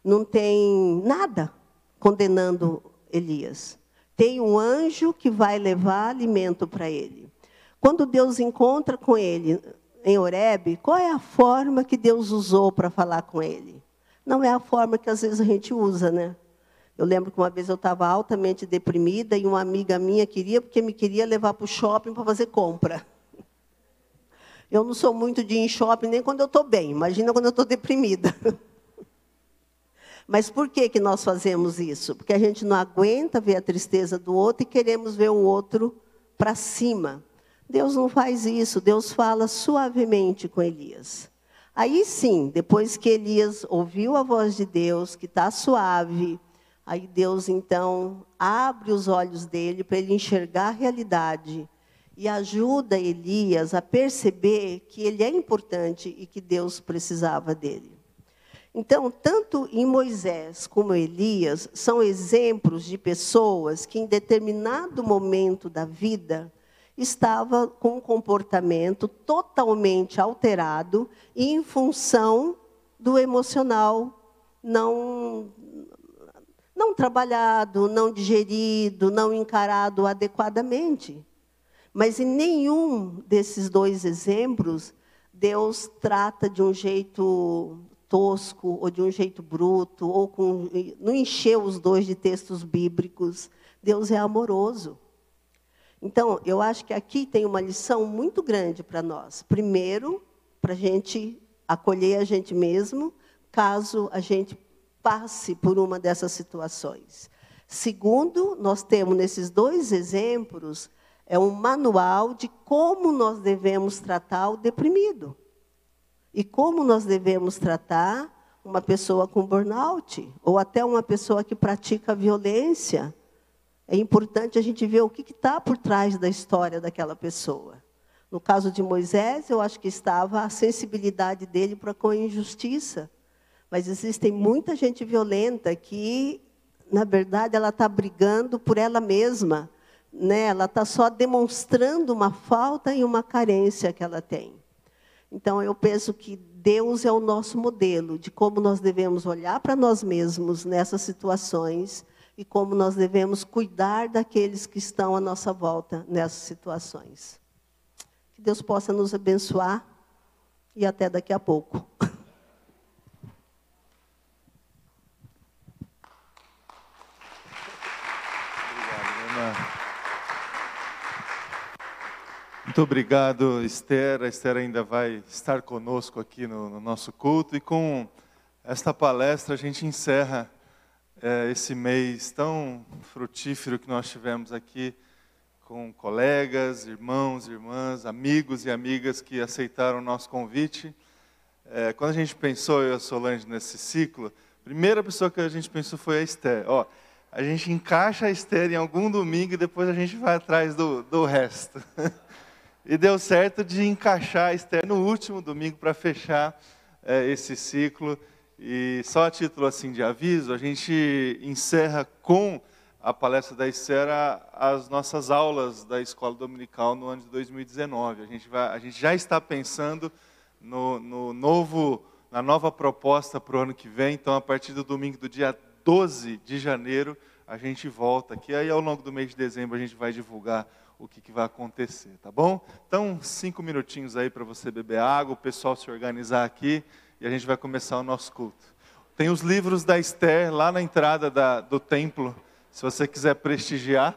não tem nada condenando Elias. Tem um anjo que vai levar alimento para ele. Quando Deus encontra com ele em Horebe, qual é a forma que Deus usou para falar com ele? Não é a forma que às vezes a gente usa, né? Eu lembro que uma vez eu estava altamente deprimida e uma amiga minha queria, porque me queria levar para o shopping para fazer compra. Eu não sou muito de ir em shopping nem quando eu estou bem, imagina quando eu estou deprimida. Mas por que, que nós fazemos isso? Porque a gente não aguenta ver a tristeza do outro e queremos ver o outro para cima. Deus não faz isso, Deus fala suavemente com Elias. Aí sim, depois que Elias ouviu a voz de Deus, que está suave, aí Deus então abre os olhos dele para ele enxergar a realidade e ajuda Elias a perceber que ele é importante e que Deus precisava dele. Então, tanto em Moisés como Elias são exemplos de pessoas que, em determinado momento da vida, estava com um comportamento totalmente alterado em função do emocional não não trabalhado, não digerido, não encarado adequadamente. Mas em nenhum desses dois exemplos, Deus trata de um jeito tosco, ou de um jeito bruto, ou com, não encheu os dois de textos bíblicos. Deus é amoroso. Então, eu acho que aqui tem uma lição muito grande para nós. Primeiro, para a gente acolher a gente mesmo, caso a gente passe por uma dessas situações. Segundo, nós temos nesses dois exemplos é um manual de como nós devemos tratar o deprimido. E como nós devemos tratar uma pessoa com burnout, ou até uma pessoa que pratica violência. É importante a gente ver o que está por trás da história daquela pessoa. No caso de Moisés, eu acho que estava a sensibilidade dele para com a injustiça. Mas existem muita gente violenta que, na verdade, ela está brigando por ela mesma né, ela está só demonstrando uma falta e uma carência que ela tem. Então, eu penso que Deus é o nosso modelo de como nós devemos olhar para nós mesmos nessas situações e como nós devemos cuidar daqueles que estão à nossa volta nessas situações. Que Deus possa nos abençoar e até daqui a pouco. *laughs* Muito obrigado, Esther. A Esther ainda vai estar conosco aqui no, no nosso culto. E com esta palestra, a gente encerra é, esse mês tão frutífero que nós tivemos aqui com colegas, irmãos, irmãs, amigos e amigas que aceitaram o nosso convite. É, quando a gente pensou, eu e a Solange, nesse ciclo, a primeira pessoa que a gente pensou foi a Esther. Ó, a gente encaixa a Esther em algum domingo e depois a gente vai atrás do, do resto. *laughs* E deu certo de encaixar Esther no último domingo para fechar é, esse ciclo. E só a título assim de aviso, a gente encerra com a palestra da Estera as nossas aulas da escola dominical no ano de 2019. A gente, vai, a gente já está pensando no, no novo, na nova proposta para o ano que vem. Então, a partir do domingo do dia 12 de janeiro, a gente volta aqui. Aí, ao longo do mês de dezembro, a gente vai divulgar o que, que vai acontecer, tá bom? Então, cinco minutinhos aí para você beber água, o pessoal se organizar aqui e a gente vai começar o nosso culto. Tem os livros da Esther lá na entrada da, do templo, se você quiser prestigiar.